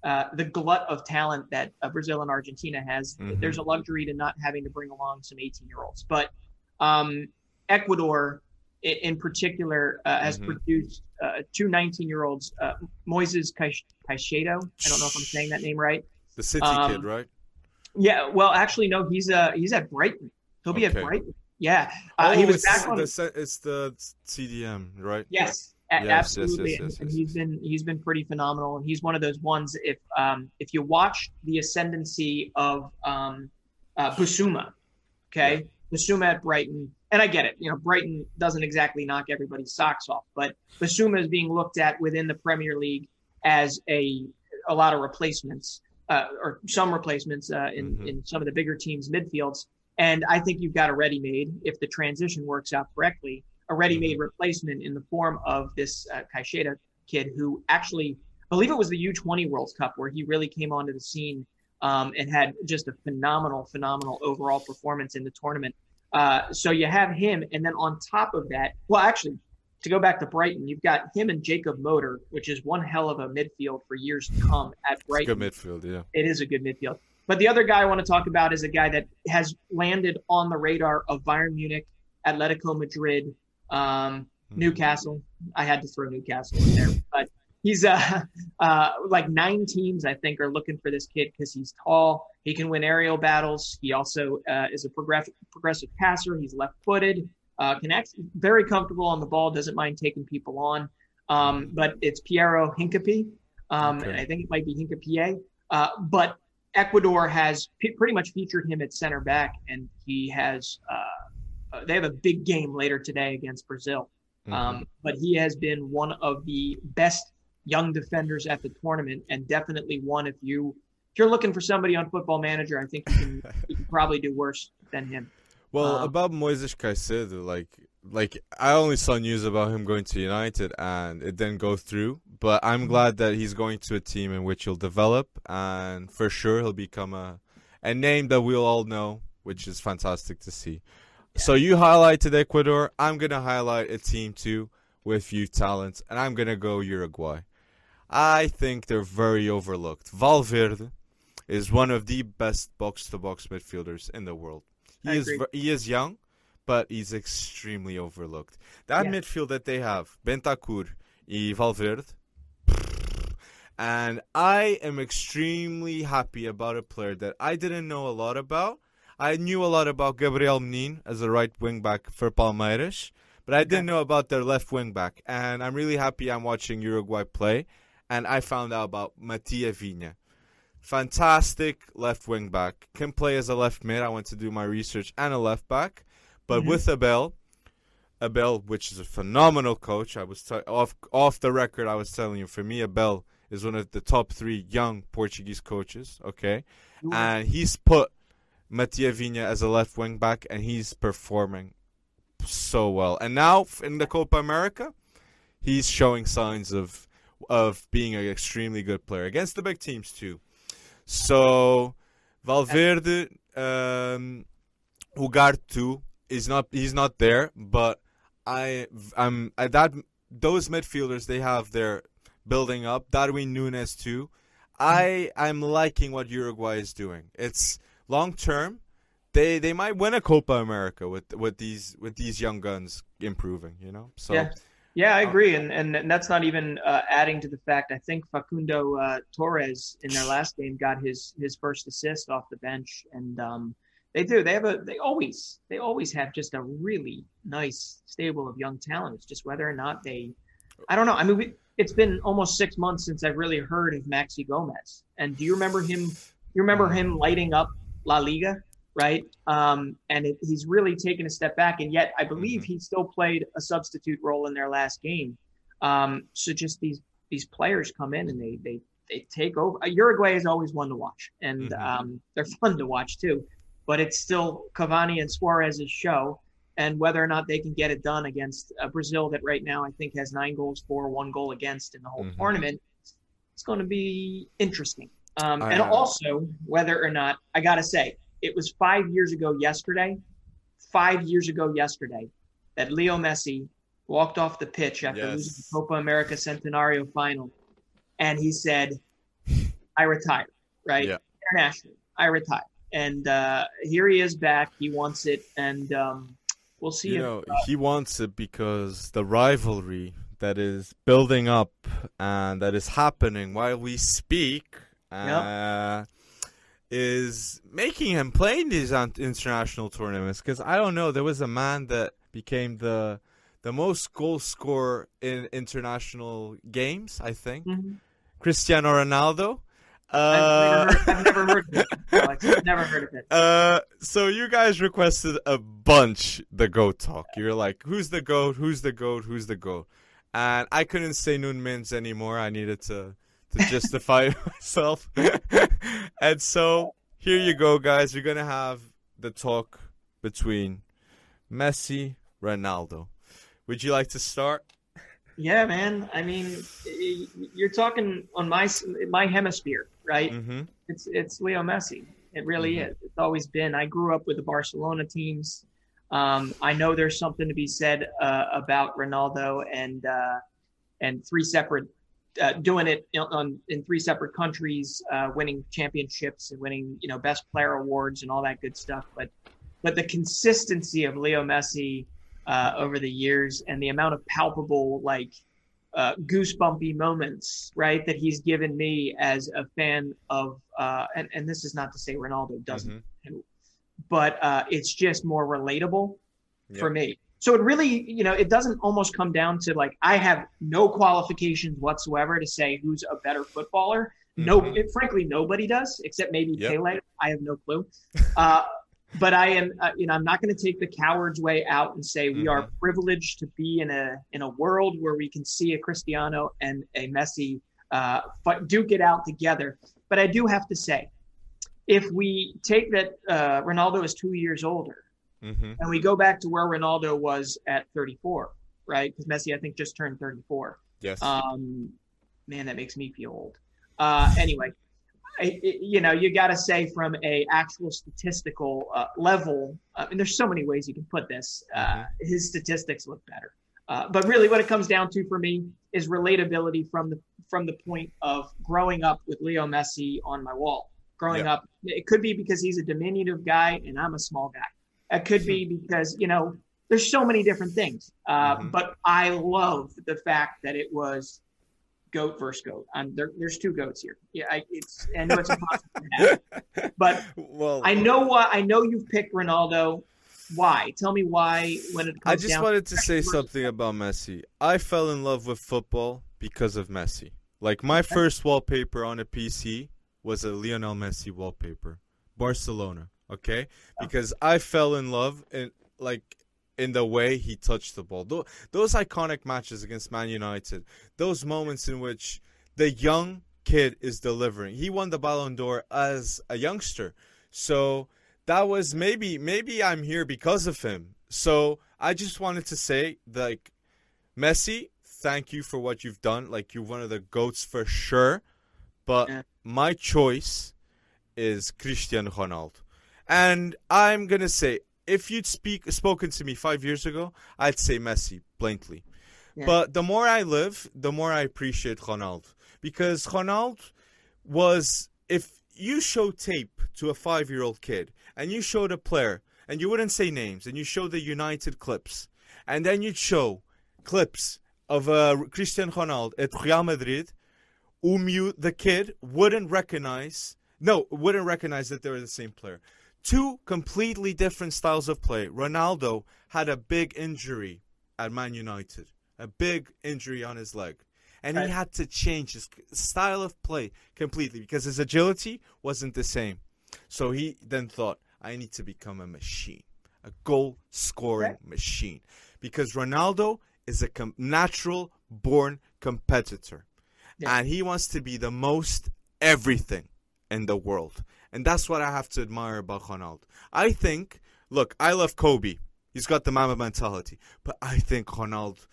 B: uh, the glut of talent that uh, Brazil and Argentina has,
A: Mhm.
B: there's a luxury to not having to bring along some 18 year olds. But um, Ecuador, in particular, uh, has
A: Mhm.
B: produced uh, two 19 year olds, uh, Moises Caicedo. I don't know if I'm saying that name right.
A: The City
B: um,
A: kid, right?
B: Yeah, well, actually, no, he's uh he's at Brighton. He'll be
A: Okay.
B: at Brighton. Yeah, uh,
A: oh,
B: he was
A: it's
B: back on.
A: the, it's the CDM, right?
B: Yes,
A: Yes,
B: absolutely,
A: yes, yes,
B: and he's been he's been pretty phenomenal. And he's one of those ones. If um if you watch the ascendancy of um uh, Bissouma, okay, Bissouma at Brighton, and I get it. You know, Brighton doesn't exactly knock everybody's socks off, but Bissouma is being looked at within the Premier League as a a lot of replacements uh, or some replacements uh, in
A: Mhm.
B: in some of the bigger teams midfields. And I think you've got a ready-made if the transition works out correctly, a ready-made replacement in the form of this uh, Caicedo kid who actually, I believe it was the U20 World Cup where he really came onto the scene um, and had just a phenomenal, phenomenal overall performance in the tournament. Uh, so you have him, and then on top of that, well, actually, to go back to Brighton, you've got him and Jakub Moder, which is one hell of a midfield for years to come at
A: It's
B: Brighton
A: good midfield, yeah.
B: it is a good midfield. But the other guy I want to talk about is a guy that has landed on the radar of Bayern Munich, Atletico Madrid, um,
A: Mhm.
B: Newcastle. I had to throw Newcastle in there, but he's uh, uh, like nine teams I think are looking for this kid because he's tall. He can win aerial battles. He also uh, is a progressive progressive passer. He's left-footed. Uh, can act very comfortable on the ball. Doesn't mind taking people on. Um, but it's Piero Hincapi. Um,
A: Okay.
B: and I think it might be Hincapié. Uh, but Ecuador has p- pretty much featured him at center back, and he has. Uh, they have a big game later today against Brazil.
A: Mhm.
B: Um, but he has been one of the best young defenders at the tournament, and definitely one if you if you're looking for somebody on Football Manager, I think you can, you can probably do worse than him.
A: Well,
B: Um,
A: about Moises Caicedo, like, like I only saw news about him going to United, and it didn't go through. But I'm glad that he's going to a team in which he'll develop, and for sure he'll become a a name that we'll all know, which is fantastic to see. So you highlighted Ecuador. I'm gonna highlight a team too with few talents, and I'm gonna go Uruguay. I think they're very overlooked. Valverde is one of the best box-to-box midfielders in the world. He
B: I
A: is
B: agree.
A: he is young, but he's extremely overlooked. That
B: Yeah.
A: midfield that they have, Bentancur and Valverde, and I am extremely happy about a player that I didn't know a lot about. I knew a lot about Gabriel Menin as a right wing back for Palmeiras, but I didn't know about their left wing back. And I'm really happy I'm watching Uruguay play, and I found out about Matia Viña. Fantastic left wing back. Can play as a left mid. I went to do my research and a left back. But
B: Mhm.
A: with Abel, Abel, which is a phenomenal coach, I was t- off off the record. I was telling you, for me, Abel is one of the top three young Portuguese coaches. Okay, and he's put Matia Viña as a left wing back, and he's performing so well. And now in the Copa America, he's showing signs of of being an extremely good player against the big teams too. So Valverde, um, Ugarte is not he's not there, but I I'm I, that those midfielders they have their building up. Darwin Núñez too. I I'm liking what Uruguay is doing. It's long term. they they might win a Copa America with with these with these young guns improving. You know, so.
B: Yeah. Yeah, I agree, and and, and that's not even uh, adding to the fact. I think Facundo uh, Torres in their last game got his his first assist off the bench, and um, they do. They have a. They always. They always have just a really nice stable of young talent. It's just whether or not they. I don't know. I mean, we, it's been almost six months since I've really heard of Maxi Gomez. And do you remember him? You remember him lighting up La Liga, right? Um, and it, he's really taken a step back. And yet, I believe
A: Mm-hmm.
B: he still played a substitute role in their last game. Um, so just these these players come in and they they they take over. Uh, Uruguay is always one to watch, and
A: Mhm.
B: um, they're fun to watch too. But it's still Cavani and Suarez's show, and whether or not they can get it done against uh, Brazil, that right now I think has nine goals for, one goal against in the whole
A: Mhm.
B: tournament, it's going to be interesting. Um, and also whether or not I got to say it was five years ago yesterday, five years ago yesterday, that Leo Messi walked off the pitch after
A: Yes.
B: losing the Copa America Centenario final, and he said, "I retire." Right,
A: Yeah.
B: internationally, I retire. And uh, here he is back. He wants it, and um, we'll see.
A: You
B: if,
A: know, he wants it because the rivalry that is building up and that is happening while we speak uh, is making him play in these international tournaments. Because I don't know, there was a man that became the the most goal scorer in international games. I think
B: Mhm.
A: Cristiano Ronaldo.
B: I've,
A: Uh,
B: never heard, I've never heard of it. Alex. I've never heard of it.
A: Uh, so you guys requested a bunch the goat talk. You're like, who's the goat? Who's the goat? Who's the goat? And I couldn't say Nuno Mendes anymore. I needed to to justify myself. and so here you go, guys. You're gonna have the talk between Messi, Ronaldo. Would you like to start?
B: Yeah, man. I mean, you're talking on my my hemisphere, right?
A: Mm-hmm.
B: It's it's Leo Messi. It really
A: Mhm.
B: is. It's always been. I grew up with the Barcelona teams. Um, I know there's something to be said uh, about Ronaldo and uh, and three separate uh, doing it in- on in three separate countries, uh, winning championships and winning you know best player awards and all that good stuff. But but the consistency of Leo Messi uh, over the years and the amount of palpable like uh, goosebumpy moments, right, that he's given me as a fan of, uh, and, and this is not to say Ronaldo doesn't,
A: Mm-hmm.
B: but uh, it's just more relatable for me. So it really, you know, it doesn't almost come down to like I have no qualifications whatsoever to say who's a better footballer. No,
A: Mhm.
B: it, frankly, nobody does except maybe
A: Yep.
B: Pele. I have no clue. Uh, but I am, uh, you know, I'm not going to take the coward's way out and say we are
A: Mm-hmm.
B: privileged to be in a in a world where we can see a Cristiano and a Messi uh, duke it out together. But I do have to say, if we take that uh, Ronaldo is two years older,
A: Mm-hmm.
B: and we go back to where Ronaldo was at 34, right? Because Messi, I think, just turned 34.
A: Yes.
B: Um, man, that makes me feel old. Uh, anyway, I, you know, you got to say from a actual statistical uh, level. I mean, there's so many ways you can put this. Uh, his statistics look better, uh, but really, what it comes down to for me is relatability from the from the point of growing up with Leo Messi on my wall. Growing
A: Yeah.
B: up, it could be because he's a diminutive guy and I'm a small guy. It could be because you know there's so many different things. Uh,
A: Mhm.
B: But I love the fact that it was goat versus goat. Um, there, there's two goats here. Yeah, I, it's I know it's impossible but
A: well,
B: I know why. I know you've picked Ronaldo. Why? Tell me why. When it comes
A: I just wanted to say something about Messi. I fell in love with football because of Messi. Like my first wallpaper on a PC was a Lionel Messi wallpaper, Barcelona. Okay, because I fell in love in like in the way he touched the ball. Tho- Those iconic matches against Man United, those moments in which the young kid is delivering. He won the Ballon d'Or as a youngster, so that was maybe maybe I'm here because of him. So I just wanted to say like Messi, thank you for what you've done. Like you're one of the goats for sure. But
B: Yeah.
A: my choice is Cristiano Ronaldo. And I'm gonna say if you'd speak spoken to me five years ago, I'd say Messi blankly.
B: Yeah.
A: But the more I live, the more I appreciate Ronaldo. Because Ronaldo was if you show tape to a five year old kid and you showed a player and you wouldn't say names and you show the United clips and then you'd show clips of uh, Cristiano Ronaldo at Real Madrid, whom you the kid wouldn't recognize. No, wouldn't recognize that they were the same player. Two completely different styles of play. Ronaldo had a big injury at Man United, a big injury on his leg and he had to change his style of play completely because his agility wasn't the same. So he then thought, I need to become a machine, a goal scoring
B: Right.
A: machine, because Ronaldo is a com- natural born competitor,
B: Yeah.
A: and he wants to be the most everything in the world, and that's what I have to admire about Ronaldo. I think, look, I love Kobe. He's got the mama mentality, but I think Ronaldo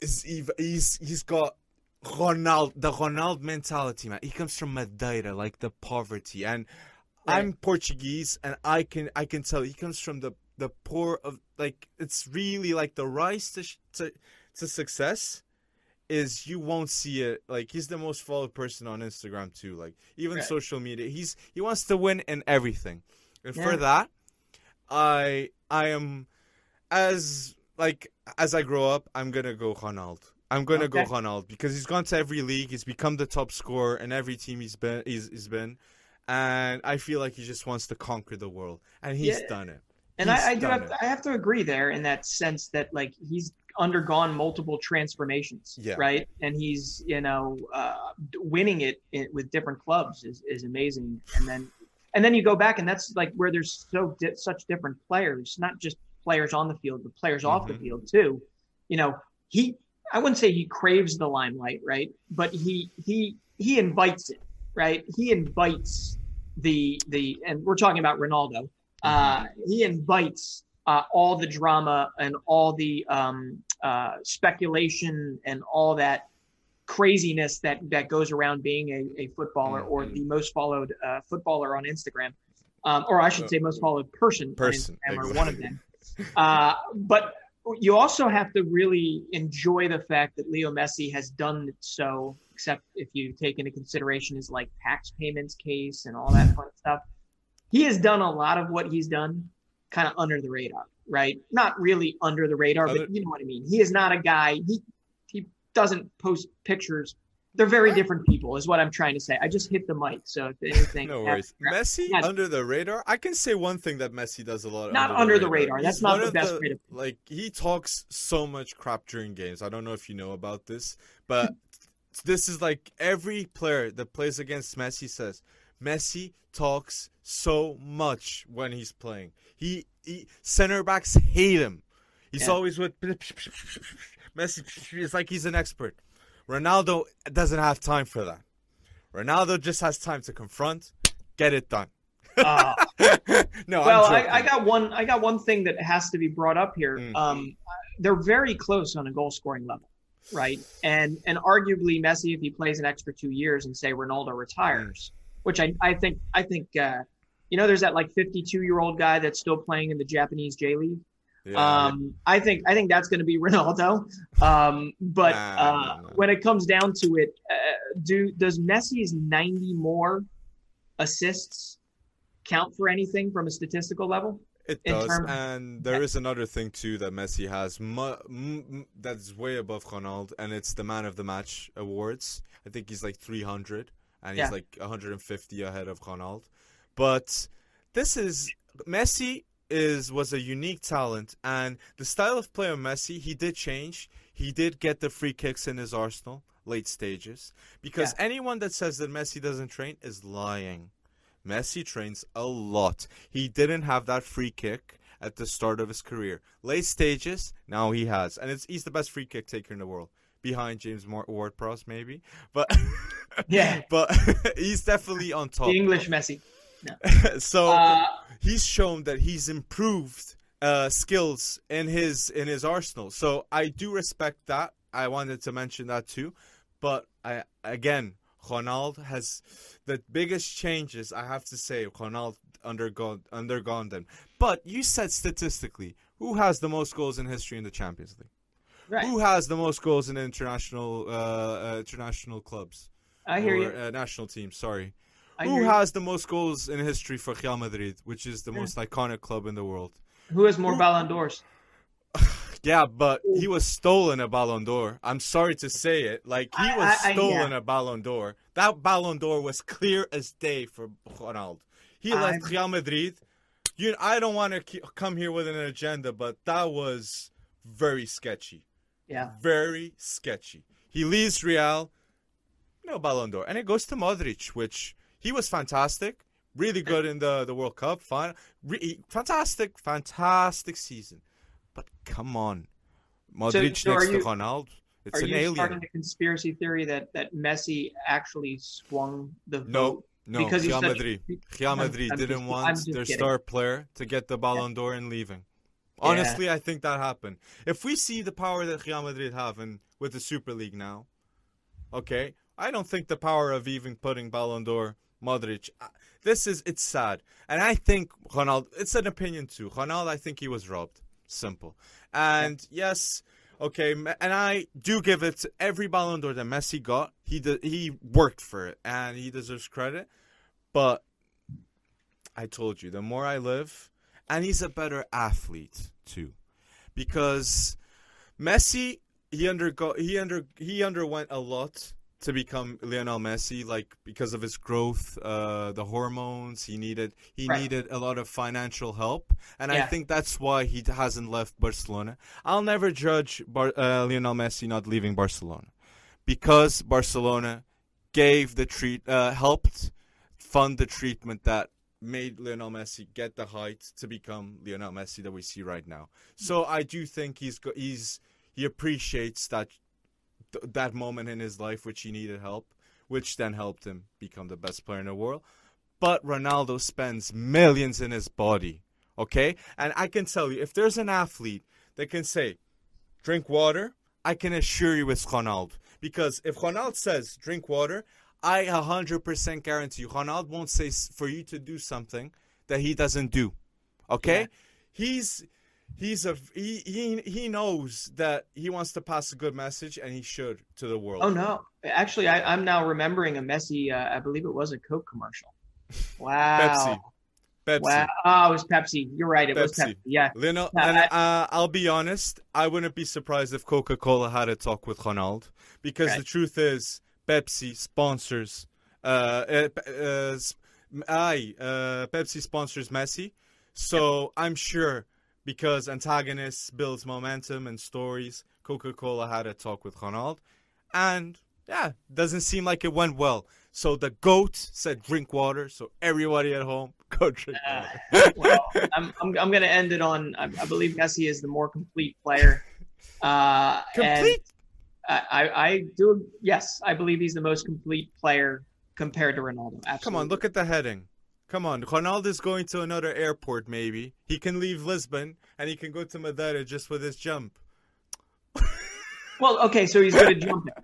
A: is he's he's got Ronaldo the Ronaldo mentality, man. He comes from Madeira, like the poverty, and
B: Right.
A: I'm Portuguese, and I can I can tell he comes from the the poor of like it's really like the rise to to to success is you won't see it like he's the most followed person on Instagram too like even
B: Right.
A: social media he's he wants to win in everything and
B: Yeah.
A: for that I I am as like as I grow up I'm gonna go Ronaldo I'm gonna go
B: Okay.
A: Ronaldo because he's gone to every league he's become the top scorer in every team he's been he's, he's been and I feel like he just wants to conquer the world and he's
B: Yeah.
A: done it
B: And
A: He's
B: I, I do have
A: it.
B: I have to agree there in that sense that like he's undergone multiple transformations,
A: Yeah.
B: right? And he's you know uh, winning it in, with different clubs is, is amazing. And then and then you go back and that's like where there's so di- such different players, not just players on the field, but players off the
A: Mhm.
B: field too. You know, he I wouldn't say he craves the limelight, right? But he he he invites it, right? He invites the the and we're talking about Ronaldo. Uh, he invites uh, all the drama and all the um, uh, speculation and all that craziness that that goes around being a, a footballer or
A: Mhm.
B: the most followed uh, footballer on Instagram, um, or I should say most followed person,
A: Person,
B: on Instagram, or one of them. Uh, but you also have to really enjoy the fact that Leo Messi has done so, except if you take into consideration his like tax payments case and all that fun stuff. He has done a lot of what he's done kind of under the radar, right? Not really under the radar, but you know what I mean. He is not a guy. He he doesn't post pictures. They're very different people, is what I'm trying to say. I just hit the mic, so if anything,
A: No worries. Messi
B: Yeah.
A: under the radar. I can say one thing that Messi does a lot.
B: Of not under the radar. That's
A: He's
B: not the best way to-
A: Like he talks so much crap during games. I don't know if you know about this, but this is like every player that plays against Messi says Messi talks so much when he's playing. He, he center backs hate him. He's
B: Yeah.
A: always with Messi. It's like he's an expert. Ronaldo doesn't have time for that. Ronaldo just has time to confront, get it done.
B: Uh,
A: no,
B: well,
A: I'm
B: I, got one. I got one thing that has to be brought up here.
A: Mm.
B: Um, they're very close on a goal scoring level, right? And and arguably Messi, if he plays an extra two years and say Ronaldo retires, which I, I think I think uh, you know, there's that like 52 year old guy that's still playing in the Japanese J League.
A: Yeah.
B: Um, I think I think that's going to be Ronaldo. Um, but
A: Nah,
B: uh,
A: nah, nah.
B: when it comes down to it, uh, do does Messi's 90 more assists count for anything from a statistical level?
A: It does,
B: terms-
A: and there is another thing too that Messi has mu- m- that's way above Ronaldo, and it's the Man of the Match awards. I think he's like 300, and
B: Yeah.
A: he's like 150 ahead of Ronaldo. But this is Messi is was a unique talent, and the style of play of Messi he did change. He did get the free kicks in his arsenal late stages because anyone that says that Messi doesn't train is lying. Messi trains a lot. He didn't have that free kick at the start of his career. Late stages, now he has, and it's he's the best free kick taker in the world, behind James Mor- Ward-Prowse maybe, but
B: Yeah.
A: but he's definitely on top.
B: The English Messi.
A: so
B: Uh,
A: he's shown that he's improved uh, skills in his in his arsenal. So I do respect that. I wanted to mention that too, but I again, Ronaldo has the biggest changes. I have to say, Ronaldo undergone undergone them. But you said statistically, who has the most goals in history in the Champions League?
B: Right.
A: Who has the most goals in international uh, uh, international clubs?
B: I hear
A: or,
B: you.
A: Uh, national teams. Sorry.
B: I
A: Who
B: hear you.
A: has the most goals in history for Real Madrid, which is the
B: Yeah.
A: most iconic club in the world?
B: Who has more Ballon d'Ors?
A: Yeah, but he was stolen a Ballon d'Or. I'm sorry to say it. Like he was
B: I- I-
A: stolen
B: yeah.
A: a Ballon d'Or. That Ballon d'Or was clear as day for Ronaldo. He left Real Madrid. You, I don't want to come here with an agenda, but that was very sketchy.
B: Yeah.
A: Very sketchy. He leaves Real, no Ballon d'Or, and it goes to Modric, which he was fantastic, really good in the the World Cup. Fine, re- fantastic, fantastic season. But come on, Modric
B: so are
A: next to
B: you-
A: Ronaldo, it's
B: Are
A: an
B: you
A: alien.
B: starting a conspiracy theory that that Messi actually swung the
A: No,
B: vote?
A: no,
B: because he's
A: Real Madrid. Real Madrid didn't
B: just-
A: want their
B: kidding.
A: star player to get the Ballon d'Or and leaving. Honestly, I think that happened. If we see the power that Real Madrid have and with the Super League now, okay, I don't think the power of even putting Ballon d'Or, Modric. uh, This is it's sad, and I think Ronaldo. It's an opinion too. Ronaldo, I think he was robbed. Simple, and yes. Okay, and I do give it to every Ballon d'Or that Messi got. He de- he worked for it, and he deserves credit. But I told you, the more I live, and he's a better athlete too, because Messi he undergo he under he underwent a lot to become Lionel Messi, like because of his growth, uh, the hormones he needed. He
B: Right.
A: needed a lot of financial help, and I think that's why he hasn't left Barcelona. I'll never judge Bar- uh, Lionel Messi not leaving Barcelona, because Barcelona gave the treat uh, helped fund the treatment that made Lionel Messi get the height to become Lionel Messi that we see right now. Mm. So I do think he's he's he appreciates that th- that moment in his life which he needed help, which then helped him become the best player in the world. But Ronaldo spends millions in his body, okay? And I can tell you, if there's an athlete that can say, drink water, I can assure you it's Ronaldo. Because if Ronaldo says, drink water, I 100% guarantee you, Ronaldo won't say for you to do something that he doesn't do. Okay?
B: Yeah.
A: He's he's a he, he he knows that he wants to pass a good message and he should to the world.
B: Oh no! Actually, I, I'm now remembering a messy Uh, I believe it was a Coke commercial. Wow!
A: Pepsi. Pepsi.
B: Wow! Oh, it was Pepsi. You're right. It was
A: Pepsi.
B: Pepsi. Yeah.
A: Lionel,
B: Yeah,
A: and uh, I'll be honest, I wouldn't be surprised if Coca Cola had a talk with Ronaldo because
B: Right.
A: the truth is, Pepsi sponsors. Uh, uh, uh, aye, uh, Pepsi sponsors Messi, so I'm sure because antagonists builds momentum and stories. Coca Cola had a talk with Ronaldo, and yeah, doesn't seem like it went well. So the goat said, "Drink water." So everybody at home, go drink
B: Uh,
A: water.
B: well, I'm I'm, I'm going to end it on. I, I believe Messi is the more complete player. Uh, and
A: Complete.
B: I, I do. Yes, I believe he's the most complete player compared to Ronaldo. Absolutely.
A: Come on, look at the heading. Come on, Ronaldo's going to another airport. Maybe he can leave Lisbon and he can go to Madeira just with his jump.
B: Well, okay, so he's good at jumping.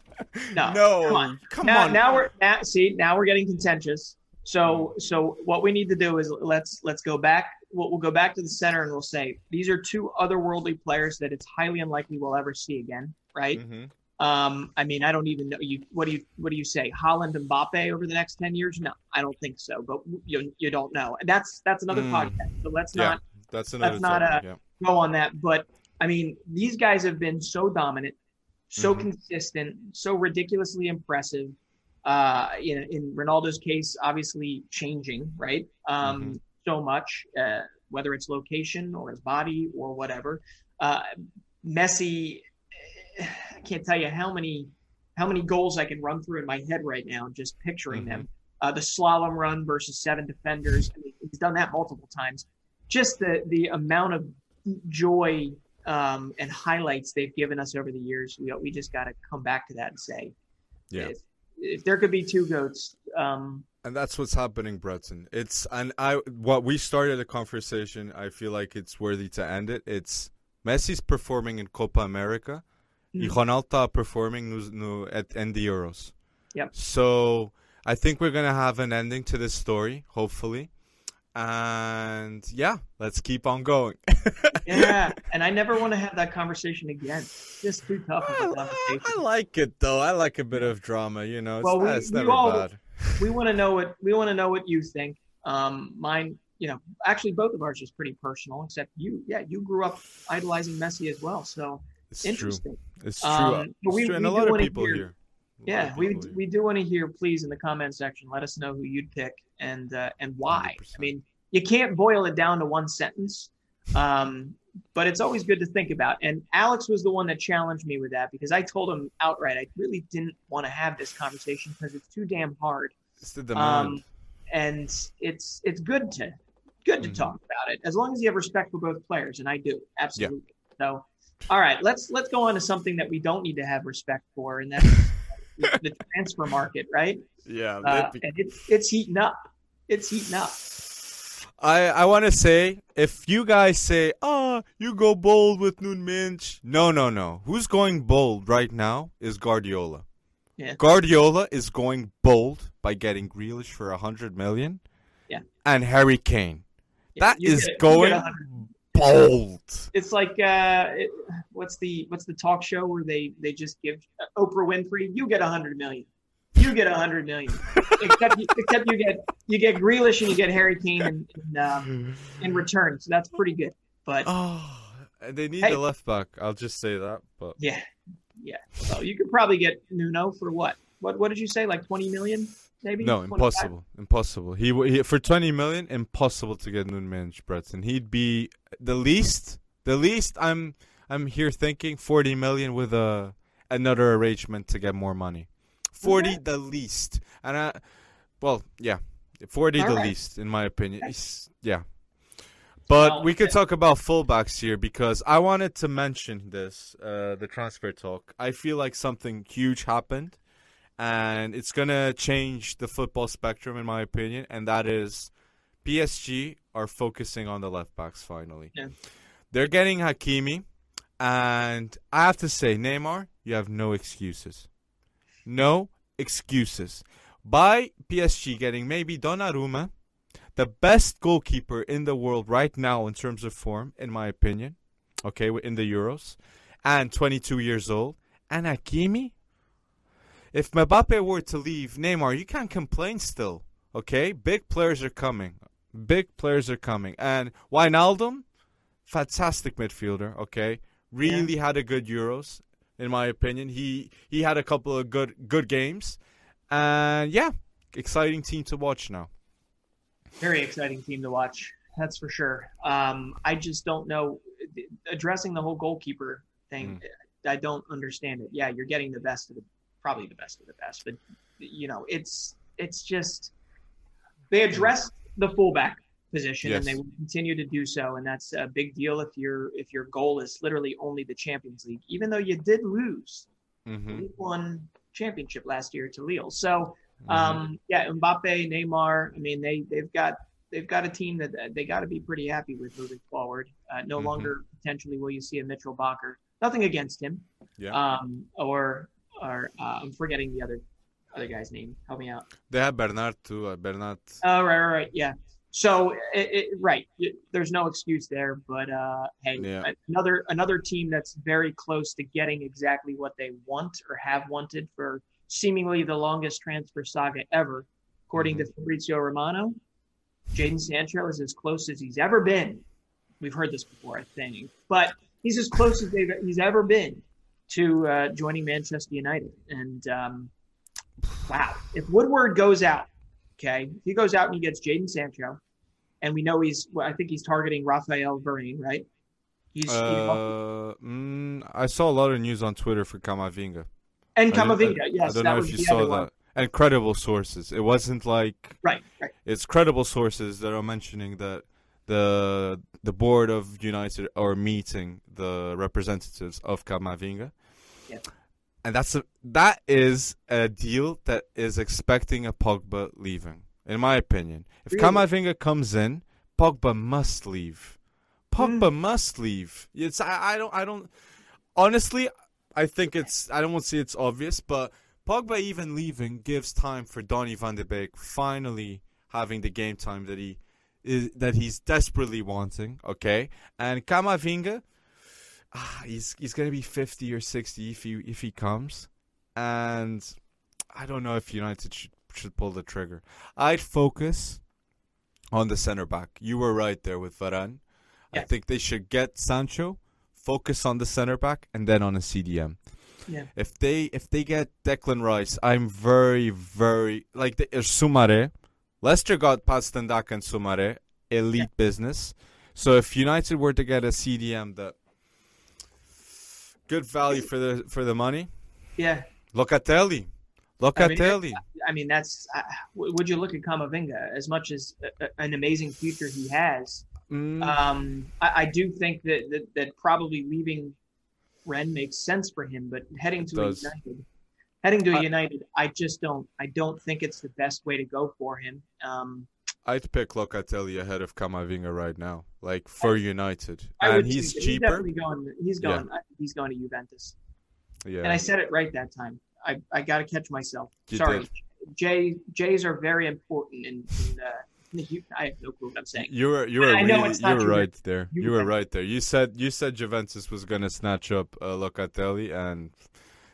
B: No,
A: no,
B: come on.
A: come
B: now,
A: on.
B: now we're now, see now we're getting contentious. So so what we need to do is let's let's go back. We'll, we'll go back to the center and we'll say these are two otherworldly players that it's highly unlikely we'll ever see again, right?
A: Mhm.
B: Um, I mean, I don't even know you. What do you what do you say? Haaland and Mbappe over the next ten years? No, I don't think so. But you you don't know, and that's that's another
A: Mm.
B: podcast. So let's
A: Yeah.
B: not
A: That's another.
B: not
A: topic,
B: a-
A: yeah.
B: go on that. But I mean, these guys have been so dominant, so
A: Mhm.
B: consistent, so ridiculously impressive. Uh, in, in Ronaldo's case, obviously changing, right? Um,
A: Mhm.
B: So much, uh, whether it's location or his body or whatever. Uh, Messi, I can't tell you how many how many goals I can run through in my head right now, just picturing
A: Mhm.
B: them. Uh, the slalom run versus seven defenders. I mean, he's done that multiple times. Just the the amount of joy um, and highlights they've given us over the years. We we just got to come back to that and say,
A: Yeah.
B: if, if there could be two goats, um,
A: And that's what's happening, Breton. It's and I what we started a conversation. I feel like it's worthy to end it. It's Messi's performing in Copa America, e
B: Mm.
A: Ronaldo está performing no, no, at in the Euros.
B: Yep.
A: So I think we're gonna have an ending to this story, hopefully. And yeah, let's keep on going.
B: yeah. And I never want to have that conversation again. Just too tough of
A: I, like it though. I like a bit of drama. You know, it's,
B: Well, we-
A: it's
B: we
A: never
B: all-
A: bad.
B: we want to know what we want to know what you think. Um, mine, you know, actually both of ours is pretty personal, except you. Yeah, you grew up idolizing Messi as well, so
A: It's
B: interesting.
A: true. It's true.
B: Um,
A: It's
B: we-
A: true. and
B: we
A: a lot of people
B: hear-
A: here.
B: Yeah, we
A: here.
B: we do want to hear. Please in the comment section, let us know who you'd pick and uh, and why.
A: 100%.
B: I mean, you can't boil it down to one sentence, um, but it's always good to think about. And Alex was the one that challenged me with that because I told him outright I really didn't want to have this conversation because it's too damn hard.
A: It's the demand.
B: Um, and it's it's good to good to
A: Mhm.
B: talk about it as long as you have respect for both players, and I do absolutely. So, all right, let's let's go on to something that we don't need to have respect for, and that's the transfer market, right?
A: yeah.
B: Uh,
A: that-
B: and it's it's heating up. It's heating up.
A: I I want to say if you guys say, "Ah, you go bold with Minch," no, no, no. Who's going bold right now is Guardiola.
B: Yeah.
A: Guardiola is going bold by getting Grealish for a hundred million.
B: Yeah.
A: And Harry Kane.
B: Yeah,
A: That is going
B: 100.
A: Bold.
B: It's like uh, it, what's the what's the talk show where they they just give uh, Oprah Winfrey, you get a hundred million, you get a hundred million, except you, except you get you get Grealish and you get Harry Kane in in, um, in return, so that's pretty good. But
A: Oh, they need
B: Hey.
A: a left back. I'll just say that. But
B: yeah, yeah, so you could probably get Nuno for what? What what did you say? Like twenty million, maybe?
A: no, impossible, impossible. He, he for twenty million, impossible to get Nuno Mendes Breton. He'd be the least. The least I'm I'm here thinking forty million with a another arrangement to get more money. Forty
B: Okay.
A: the least, and I, well, yeah, forty the
B: Alright.
A: least in my opinion. It's- yeah. But
B: Well,
A: we could talk about fullbacks here because I wanted to mention this, uh, the transfer talk. I feel like something huge happened, and it's gonna change the football spectrum, in my opinion. And that is, PSG are focusing on the left backs finally.
B: Yeah.
A: They're getting Hakimi, and I have to say, Neymar, you have no excuses. No excuses. By PSG getting maybe Donnarumma, the best goalkeeper in the world right now in terms of form, in my opinion, okay, in the Euros, and 22 years old, and Hakimi. If Mbappe were to leave Neymar, you can't complain still, okay? Big players are coming. Big players are coming. And Wijnaldum, fantastic midfielder, okay? Really had a good Euros, in my opinion. He he had a couple of good good games. And yeah, exciting team to watch now.
B: very exciting team to watch. That's for sure. Um, I just don't know addressing the whole goalkeeper thing. I don't understand it. Yeah, you're getting the best of the probably the best of the best, but you know, it's it's just they addressed the fullback position and they will continue to do so, and that's a big deal if your if your goal is literally only the Champions League, even though you did lose
A: Mm-hmm.
B: One championship last year to Lille. So um, yeah, Mbappe, Neymar. I mean, they they've got they've got a team that they got to be pretty happy with moving forward. Uh, no
A: Mhm.
B: longer potentially will you see a Mitchel Bakker. Nothing against him.
A: Yeah.
B: Um, or or uh, I'm forgetting the other other guy's name. Help me out.
A: They have Bernat too. Uh, Bernat.
B: Oh right, right, right. Yeah. So it, it, right, there's no excuse there. But uh, hey,
A: Yeah.
B: another another team that's very close to getting exactly what they want or have wanted for seemingly the longest transfer saga ever, according to Fabrizio Romano. Jaden Sancho is as close as he's ever been. We've heard this before, I think, but he's as close as they've, he's ever been to uh, joining Manchester United. And um, wow, if Woodward goes out, okay, if he goes out and he gets Jaden Sancho, and we know he's, well, I think he's targeting Rafael Varane, right? He's, he's
A: Uh, mm, I saw a lot of news on Twitter for Kamavinga.
B: and
A: I don't- I,
B: yes,
A: I don't know if you saw that.
B: one.
A: And credible sources. It wasn't like
B: Right, right.
A: it's credible sources that are mentioning that the the board of United are meeting the representatives of Kamavinga. And that's a that is a deal that is expecting a Pogba leaving, in my opinion. If
B: Really?
A: Kamavinga comes in, Pogba must leave. Pogba
B: Hmm.
A: must leave. It's I, I don't I don't honestly I think it's I don't want to say it's obvious, but Pogba even leaving gives time for Donny van de Beek finally having the game time that he is that he's desperately wanting. Okay, and Kamavinga, ah, he's he's gonna be fifty or sixty if he if he comes, and I don't know if United should should pull the trigger. I'd focus on the center back. You were right there with Varane. I think they should get Sancho, focus on the center back, and then on a CDM.
B: Yeah.
A: If they if they get Declan Rice, I'm very very like the, Soumaré. Leicester got Pastendak and Dak and Soumaré, elite business. So if United were to get a CDM that good value for the for the money,
B: Yeah,
A: Locatelli,
B: I mean,
A: Locatelli.
B: I mean that's. Uh, would you look at Kamavinga as much as a- an amazing future he has?
A: Mm,
B: Um, I, I do think that, that that probably leaving Rennes makes sense for him, but heading to. United, heading to a
A: I-
B: United, I just don't. I don't think it's the best way to go for him. Um,
A: I'd pick Locatelli ahead of Kamavinga right now, like for United,
B: I would
A: and he's
B: too,
A: cheaper.
B: definitely going. He's going. I think he's going to Juventus.
A: yeah,
B: And I said it right that time. I, I got to catch myself.
A: You
B: Sorry,
A: did.
B: J J's are very important in. in uh, you, I have no clue what I'm saying.
A: You were you were really, you were right there. You were right there. You said you said Juventus was gonna snatch up uh, Locatelli, and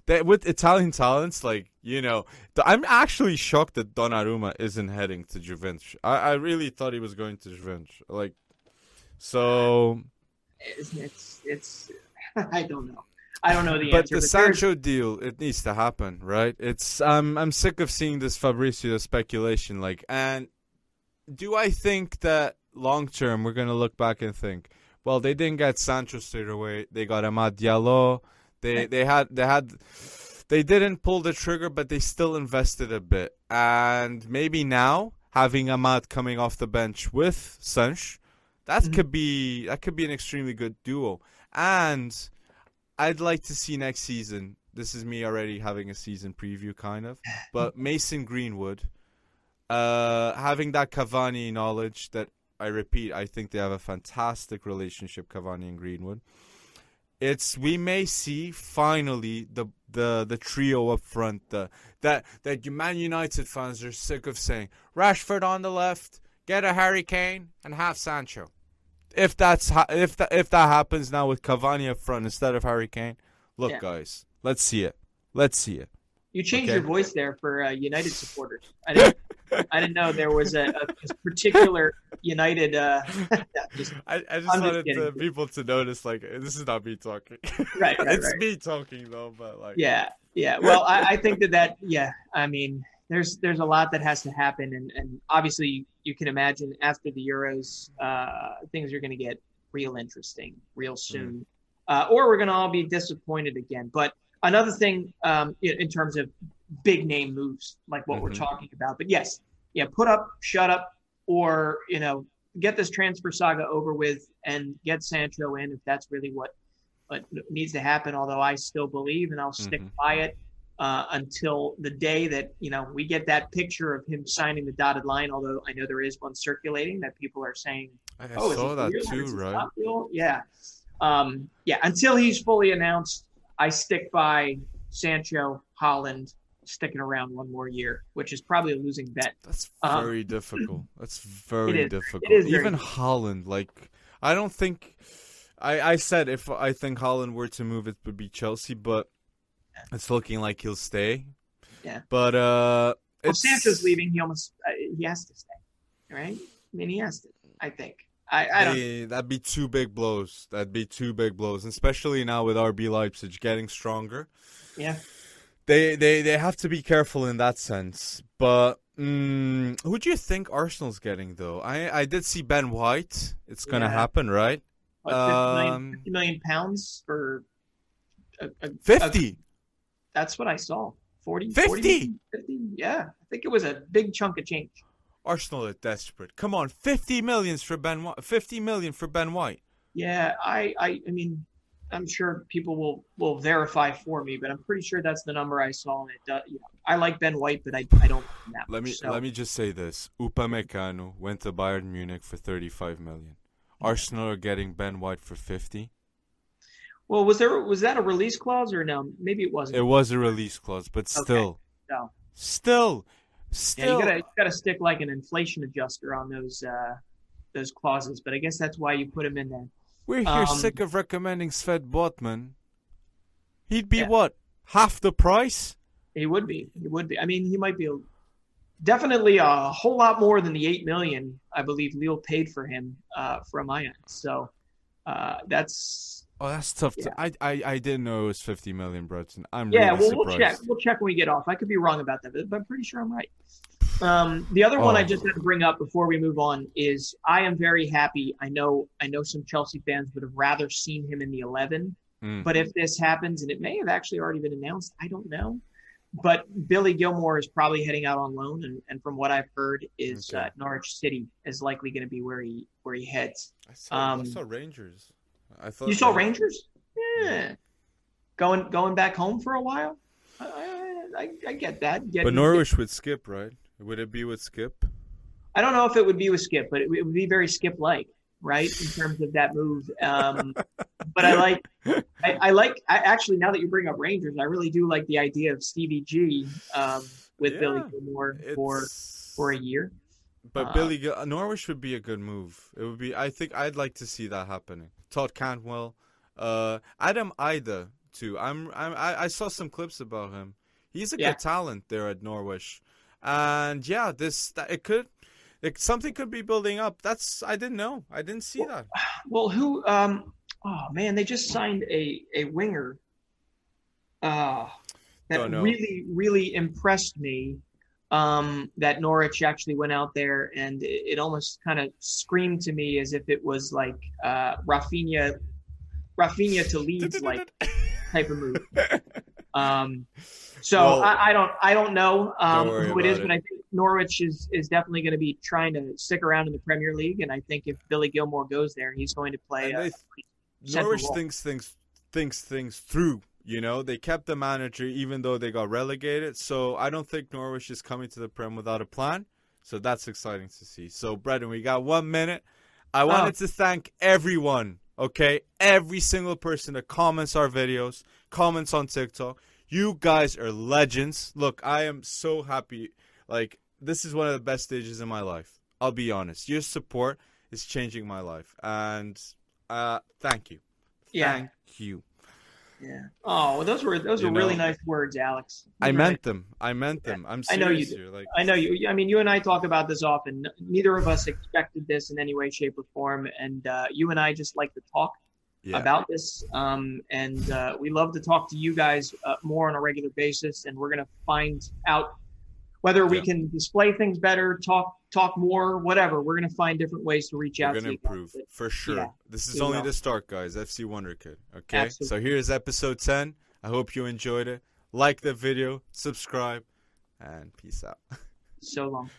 A: they, with Italian talents, like you know, I'm actually shocked that Donnarumma isn't heading to Juventus. I, I really thought he was going to Juventus. Like, so,
B: It's it's, it's I don't know. I don't know the answer.
A: but
B: answer.
A: the
B: there's-
A: Sancho deal, it needs to happen, right? It's I'm I'm sick of seeing this Fabrizio speculation. Like, and do I think that long term we're gonna look back and think, well, they didn't get Sancho straight away. They got Amad Diallo. They they had they had they didn't pull the trigger, but they still invested a bit. And maybe now having Amad coming off the bench with Sanch, that
B: Mhm.
A: could be that could be an extremely good duo. And I'd like to see next season. This is me already having a season preview, kind of. But Mason Greenwood, uh, having that Cavani knowledge that I repeat, I think they have a fantastic relationship, Cavani and Greenwood. It's we may see finally the the the trio up front the, that that you Man United fans are sick of saying Rashford on the left, get a Harry Kane and have Sancho. If that's ha- if that if that happens now with Cavani up front instead of Harry Kane, look
B: Yeah.
A: guys, let's see it. Let's see it.
B: You changed
A: Okay.
B: your voice there for uh, United supporters. I didn't. I didn't know there was a, a particular United. Uh, just,
A: I, I just
B: I'm
A: wanted the people to notice like this is not me talking.
B: right, right,
A: it's
B: right.
A: me talking though, but like
B: Yeah, yeah. Well, I, I think that that yeah. I mean, there's there's a lot that has to happen, and and obviously you can imagine after the Euros, uh, things are going to get real interesting real soon, uh, or we're going to all be disappointed again. But another thing, um, in, in terms of big name moves like what we're
A: Mhm.
B: talking about, but yes, yeah, put up, shut up, or you know, get this transfer saga over with and get Sancho in if that's really what what needs to happen. Although I still believe, and I'll stick
A: Mhm.
B: by it uh, until the day that you know we get that picture of him signing the dotted line. Although I know there is one circulating that people are saying,
A: I
B: "Oh,
A: saw that
B: real?
A: too, right?
B: Yeah, um, yeah. Until he's fully announced, I stick by Sancho, Haaland sticking around one more year, which is probably a losing bet.
A: That's
B: Um,
A: very difficult. That's very
B: is.
A: difficult.
B: It is very
A: Even
B: difficult.
A: Haaland, like I don't think I I said if I think Haaland were to move, it would be Chelsea, but it's looking like he'll stay.
B: Yeah.
A: But uh,
B: If
A: it's
B: Sancho's leaving, he almost uh, he has to stay, right? I mean, he has to. I think. I, I don't.
A: They- that'd be two big blows. That'd be two big blows, especially now with RB Leipzig getting stronger.
B: Yeah.
A: They they they have to be careful in that sense. But mm, who do you think Arsenal's getting though? I I did see Ben White. It's gonna
B: Yeah.
A: happen, right?
B: What, 50 million,
A: Um,
B: 50 million pounds for a, a, a-
A: Fifty.
B: that's what I saw. 40,
A: 50?
B: 40, 50? Yeah, I think it was a big chunk of change.
A: Arsenal are desperate. Come on, fifty millions for Ben. White. Fifty million for Ben White.
B: Yeah, I, I, I mean, I'm sure people will will verify for me, but I'm pretty sure that's the number I saw. And it does, you know, I like Ben White, but I, I don't like
A: Let
B: much,
A: me
B: so-
A: let me just say this: Upamecano went to Bayern Munich for thirty-five million. Arsenal are getting Ben White for fifty.
B: Well, was there was that a release clause or no? Maybe it wasn't.
A: It was a release clause, but
B: Okay.
A: still, still,
B: Yeah,
A: still.
B: you gotta you gotta stick like an inflation adjuster on those uh, those clauses. But I guess that's why you put them in there.
A: We're here
B: um,
A: sick of recommending Sven Botman. He'd be
B: Yeah.
A: what half the price?
B: He would be. He would be. I mean, he might be. A, definitely a whole lot more than the eight million I believe Lille paid for him uh, from Ajax. So uh, that's
A: Oh, that's tough.
B: Yeah.
A: To, I, I I didn't know it was fifty million, Breton. I'm
B: yeah.
A: really
B: well,
A: surprised.
B: we'll check. We'll check when we get off. I could be wrong about that, but I'm pretty sure I'm right. Um, the other one I
A: Oh.
B: just had to bring up before we move on is I am very happy. I know I know some Chelsea fans would have rather seen him in the eleven.
A: Mm.
B: But if this happens, and it may have actually already been announced, I don't know. But Billy Gilmour is probably heading out on loan, and, and from what I've heard, is
A: Okay.
B: uh, Norwich City is likely going to be where he where he heads.
A: I saw, I
B: um,
A: saw Rangers. I thought
B: You saw
A: they-
B: Rangers? Yeah. Going going back home for a while. I, I, I, I get that. Get-
A: But Norwich would skip, right? Would it be with Skip?
B: I don't know if it would be with Skip, but it, it would be very Skip like, right, in terms of that move. Um, but I like, I, I like. I, actually, now that you bring up Rangers, I really do like the idea of Stevie G um, with Billy Gilmour for for a year.
A: But
B: uh,
A: Billy Gil- Norwich would be a good move. It would be. I think I'd like to see that happening. Todd Cantwell, uh, Adam Idah too. I'm. I'm I, I saw some clips about him. He's a
B: Yeah.
A: good talent there at Norwich, and yeah, this it could. It, something could be building up. That's I didn't know. I didn't see that.
B: Well, who? Um, oh man, they just signed a a winger. Uh, that really really impressed me. Um, that Norwich actually went out there and it, it almost kind of screamed to me as if it was like uh, Raphinha, Raphinha to Leeds like type of move. Um, so
A: Well,
B: I, I don't I don't know um,
A: don't
B: who it is,
A: about
B: but I think Norwich is is definitely going to be trying to stick around in the Premier League, and I think if Billy Gilmour goes there, he's going to play. A, central
A: Norwich
B: role.
A: thinks things thinks things through. You know, they kept the manager even though they got relegated. So I don't think Norwich is coming to the Prem without a plan. So that's exciting to see. So Brendan, we got one minute. I wanted to thank everyone. Okay, every single person that comments our videos, comments on TikTok. You guys are legends. Look, I am so happy. Like this is one of the best stages in my life. I'll be honest. Your support is changing my life, and uh, thank you.
B: yeah,
A: Thank you.
B: yeah. Oh, well, those were those
A: You
B: were really nice words, Alex.
A: I
B: Those
A: meant them. I meant them. I'm
B: I know you
A: here. Like
B: I know you. I mean, you and I talk about this often. Neither of us expected this in any way, shape, or form, and uh, you and I just like to talk
A: yeah.
B: about this. Um, and uh, we love to talk to you guys uh, more on a regular basis, and we're going to find out whether we
A: Yeah.
B: can display things better, talk talk more, whatever. We're going to find different ways to reach
A: We're
B: out
A: gonna
B: to you. guys.
A: improve for sure.
B: yeah,
A: this is only
B: will.
A: the start, guys. FC Wonderkid. Okay.
B: Absolutely.
A: So here's episode ten. I hope you enjoyed it. Like the video, subscribe, and peace out.
B: So long.